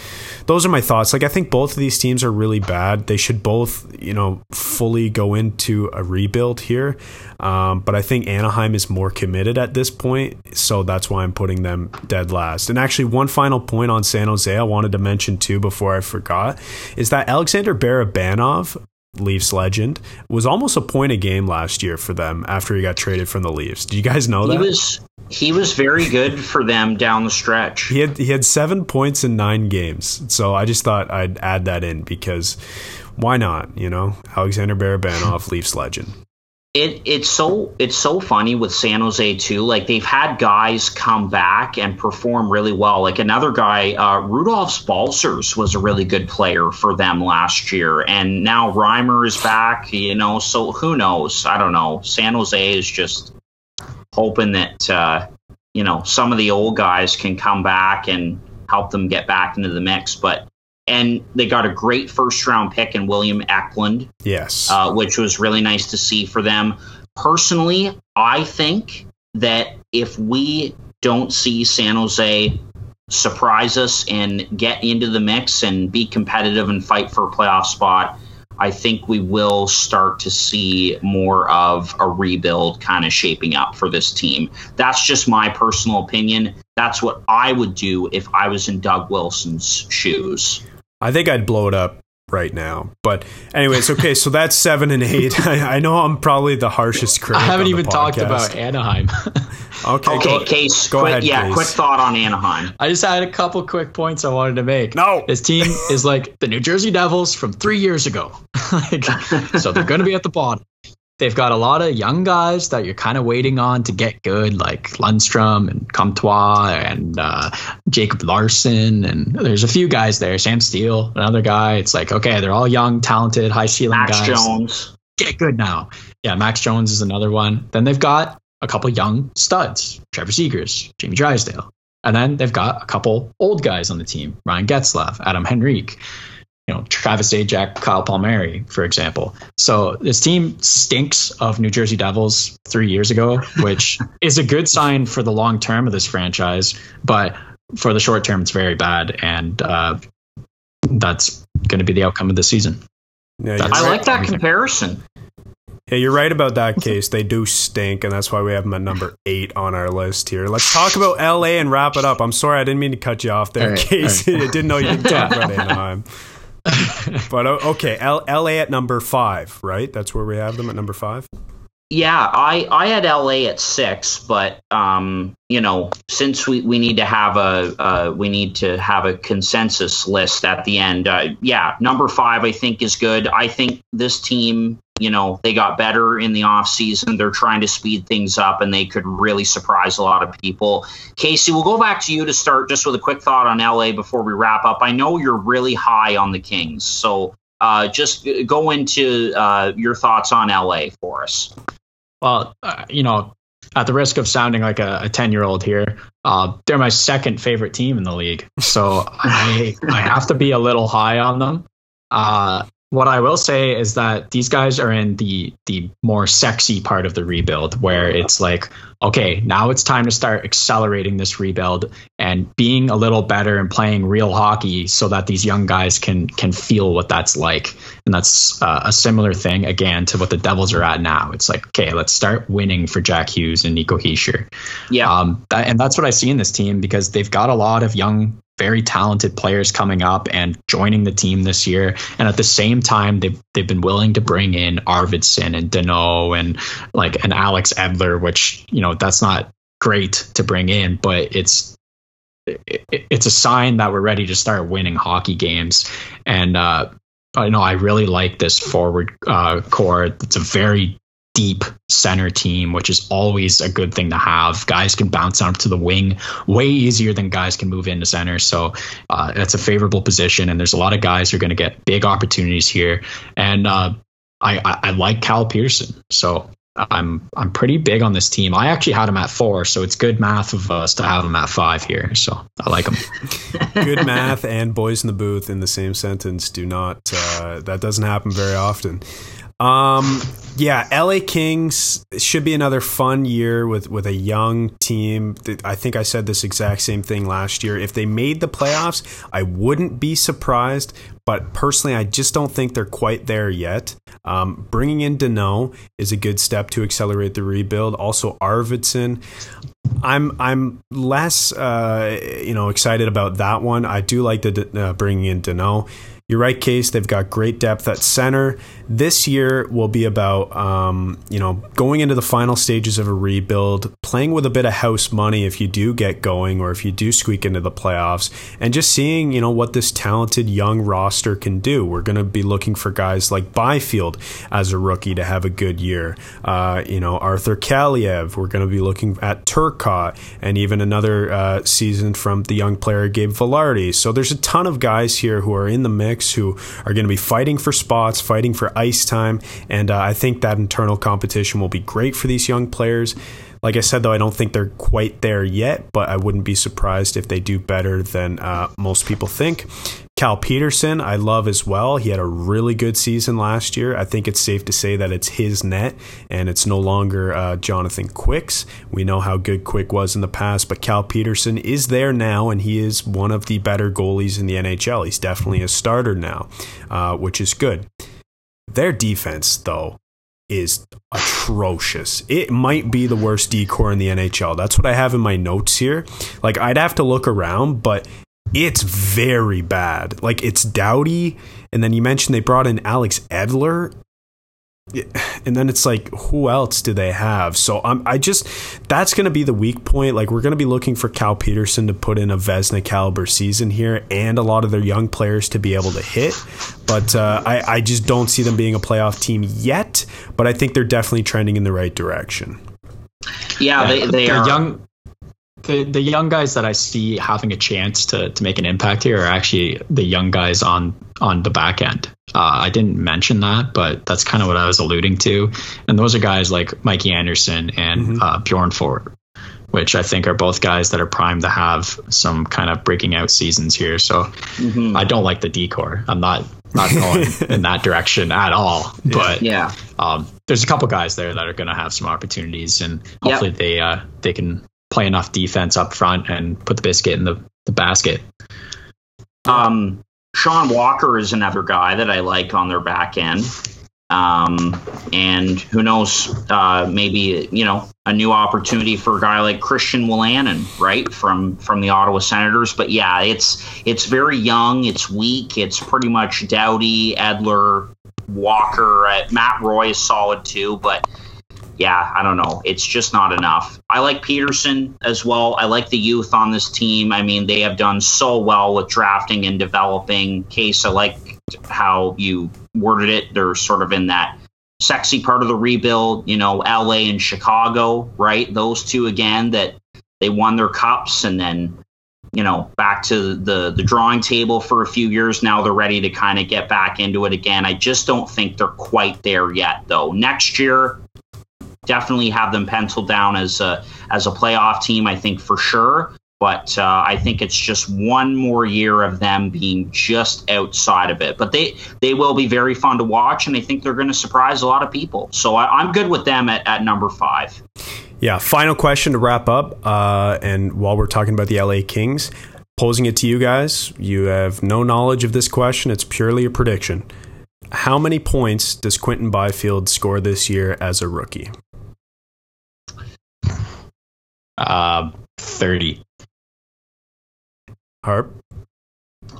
those are my thoughts. Like I think both of these teams are really bad. They should both, you know, fully go into a rebuild here. Um, but I think Anaheim is more committed at this point, so that's why I'm putting them dead last. And actually, one final point on San Jose I wanted to mention too before I forgot is that Alexander Barabanov Leafs legend, was almost a point a game last year for them after he got traded from the Leafs. Do you guys know that?
He was he was very good for them down the stretch.
He had he had seven points in nine games. So I just thought I'd add that in because why not? You know, Alexander Barabanov, Leafs legend
it it's so it's so funny with San Jose too. Like they've had guys come back and perform really well. Like another guy, uh, Rudolph Balcers was a really good player for them last year, and now Reimer is back. You know, so who knows? I don't know. San Jose is just hoping that uh, you know some of the old guys can come back and help them get back into the mix, but and they got a great first round pick in William Eklund.
Yes.
Uh, which was really nice to see for them. Personally, I think that if we don't see San Jose surprise us and get into the mix and be competitive and fight for a playoff spot, I think we will start to see more of a rebuild kind of shaping up for this team. That's just my personal opinion. That's what I would do if I was in Doug Wilson's shoes.
I think I'd blow it up right now. But anyways, okay, so that's seven and eight. I, I know I'm probably the harshest critic.
I haven't even talked about Anaheim.
okay, okay, go, Case. Go quick, ahead, yeah, Case. quick thought on Anaheim.
I just had a couple quick points I wanted to make.
No,
this team is like the New Jersey Devils from three years ago. like, so they're going to be at the bottom they've got a lot of young guys that you're kind of waiting on to get good, like Lundstrom and Comtois and uh, Jacob Larsson. And there's a few guys there. Sam Steele, another guy. It's like, okay, they're all young, talented, high ceiling
Max
guys.
Jones.
Get good now. Yeah, Max Jones is another one. Then they've got a couple young studs Trevor Zegras, Jamie Drysdale. And then they've got a couple old guys on the team Ryan Getzlaf, Adam Henrique you know, Travis Zajac, Kyle Palmieri, for example. So this team stinks of New Jersey Devils three years ago, which is a good sign for the long term of this franchise. But for the short term, it's very bad. And uh, that's going to be the outcome of the season.
Yeah, I like that comparison.
Yeah, you're right about that case. They do stink, and that's why we have them at number eight on our list here. Let's talk about LA and wrap it up. I'm sorry, I didn't mean to cut you off there, right, Case. Right. I didn't know you didn't talk about Anaheim. but okay, L- LA at number five, right? That's where we have them at number five.
Yeah, I, I had LA at six, but um, you know, since we, we need to have a uh, we need to have a consensus list at the end. Uh, yeah, number five I think is good. I think this team, you know, they got better in the off season. They're trying to speed things up, and they could really surprise a lot of people. Casey, we'll go back to you to start just with a quick thought on LA before we wrap up. I know you're really high on the Kings, so uh, just go into uh, your thoughts on LA for us.
Well, uh, you know, at the risk of sounding like a 10 year old here, uh, they're my second favorite team in the league. So I, I have to be a little high on them. Uh, what I will say is that these guys are in the the more sexy part of the rebuild where it's like okay now it's time to start accelerating this rebuild and being a little better and playing real hockey so that these young guys can can feel what that's like. And that's uh, a similar thing again to what the Devils are at now. It's like okay let's start winning for Jack Hughes and Nico Hischier
yeah.
Um, that, and that's what I see in this team because they've got a lot of young very talented players coming up and joining the team this year. And at the same time, they've they've been willing to bring in Arvidsson and Danault and like an Alex Edler, which you know that's not great to bring in, but it's it's a sign that we're ready to start winning hockey games. And uh, I know I really like this forward uh, core. It's a very deep center team, which is always a good thing to have. Guys can bounce up to the wing way easier than guys can move into center. So uh, that's a favorable position. And there's a lot of guys who are going to get big opportunities here. And uh, I, I, I, like Cal Pearson. So I'm I'm pretty big on this team. I actually had him at four, so it's good math of us to have him at five here. So I like him.
good math and boys in the booth in the same sentence do not. Uh, that doesn't happen very often. Um, yeah, LA Kings should be another fun year with with a young team. I think I said this exact same thing last year. If they made the playoffs, I wouldn't be surprised. But personally, I just don't think they're quite there yet. Um, bringing in Danault is a good step to accelerate the rebuild. Also, Arvidsson. I'm I'm less uh, you know excited about that one. I do like the uh, bringing in Danault. You're right, Case. They've got great depth at center. This year will be about, um, you know, going into the final stages of a rebuild, playing with a bit of house money if you do get going or if you do squeak into the playoffs, and just seeing, you know, what this talented young roster can do. We're going to be looking for guys like Byfield as a rookie to have a good year. Uh, you know, Arthur Kaliyev. We're going to be looking at Turcotte and even another uh, season from the young player Gabe Vilardi. So there's a ton of guys here who are in the mix who are going to be fighting for spots, fighting for ice time. And uh, I think that internal competition will be great for these young players. Like I said, though, I don't think they're quite there yet, but I wouldn't be surprised if they do better than uh, most people think. Cal Petersen, I love as well. He had a really good season last year. I think it's safe to say that it's his net and it's no longer uh, Jonathan Quick's. We know how good Quick was in the past, but Cal Petersen is there now and he is one of the better goalies in the NHL. He's definitely a starter now, uh, which is good. Their defense, though, is atrocious. It might be the worst D corps in the NHL. That's what I have in my notes here. Like I'd have to look around, but it's very bad. Like it's Doughty, and then you mentioned they brought in Alex Edler, and then it's like who else do they have? So I'm I just that's going to be the weak point. Like we're going to be looking for Cal Petersen to put in a Vezina caliber season here, and a lot of their young players to be able to hit. But uh, I I just don't see them being a playoff team yet. But I think they're definitely trending in the right direction.
Yeah, they, they are
young the the young guys that I see having a chance to to make an impact here are actually the young guys on on the back end. Uh, I didn't mention that, but that's kind of what I was alluding to. And those are guys like Mikey Anderson and mm-hmm. uh, Bjornfot, which I think are both guys that are primed to have some kind of breaking out seasons here. So mm-hmm. I don't like the D corps. I'm not not going in that direction at all. But
yeah,
um, there's a couple guys there that are going to have some opportunities, and hopefully yep. they uh, they can play enough defense up front and put the biscuit in the, the basket.
Um, Sean Walker is another guy that I like on their back end. Um, and who knows, uh, maybe, you know, a new opportunity for a guy like Christian Wolanin, right? From from the Ottawa Senators. But yeah, it's it's very young, it's weak, it's pretty much Doughty, Edler, Walker, uh, Matt Roy is solid too, but yeah, I don't know. It's just not enough. I like Petersen as well. I like the youth on this team. I mean, they have done so well with drafting and developing. Case, I like how you worded it. They're sort of in that sexy part of the rebuild, you know, LA and Chicago, right? Those two again that they won their cups and then you know back to the the drawing table for a few years now they're ready to kind of get back into it again i just don't think they're quite there yet though next year definitely have them penciled down as a as a playoff team i think for sure but uh, I think it's just one more year of them being just outside of it. But they they will be very fun to watch, and I think they're going to surprise a lot of people. So I, am good with them at, at number five.
Yeah. Final question to wrap up, uh, and while we're talking about the LA Kings, posing it to you guys, you have no knowledge of this question. It's purely a prediction. How many points does Quinton Byfield score this year as a rookie?
Uh, 30.
Harp?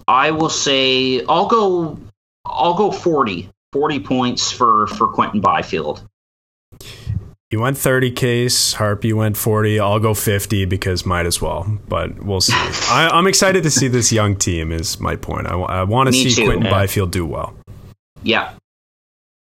I will say I'll go I'll go 40. 40 points for for Quinton Byfield.
You went 30 case, Harp. You went 40. I'll go 50 because might as well, but we'll see. I, am excited to see this young team. Is my point. I, I want to see too, Quinton yeah. Byfield do well.
Yeah,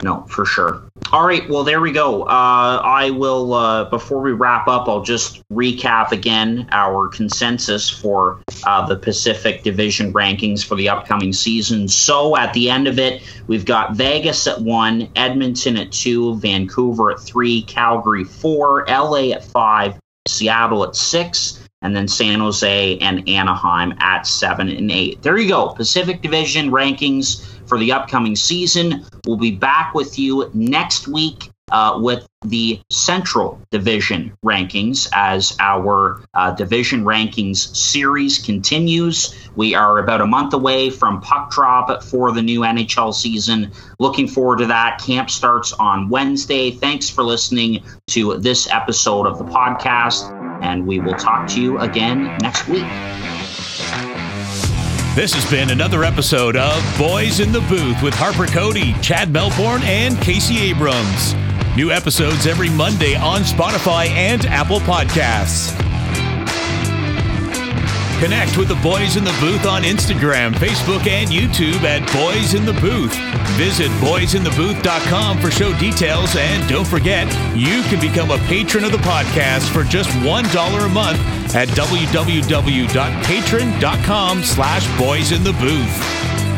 no, for sure. All right, well, there we go. Uh, I will, uh, before we wrap up, I'll just recap again our consensus for uh, the Pacific Division rankings for the upcoming season. So at the end of it, we've got Vegas at one, Edmonton at two, Vancouver at three, Calgary four, LA at five, Seattle at six, and then San Jose and Anaheim at seven and eight. There you go. Pacific Division rankings for the upcoming season. We'll be back with you next week uh, with the Central Division rankings as our uh, division rankings series continues. We are about a month away from puck drop for the new NHL season. Looking forward to that. Camp starts on Wednesday. Thanks for listening to this episode of the podcast, and we will talk to you again next week.
This has been another episode of Boys in the Booth with Harper Cody, Chad Melbourne, and Casey Abrams. New episodes every Monday on Spotify and Apple Podcasts. Connect with the Boys in the Booth on Instagram, Facebook, and YouTube at Boys in the Booth. Visit boysinthebooth.com for show details, and don't forget, you can become a patron of the podcast for just $1 a month at www.patreon.com slash boys in the booth.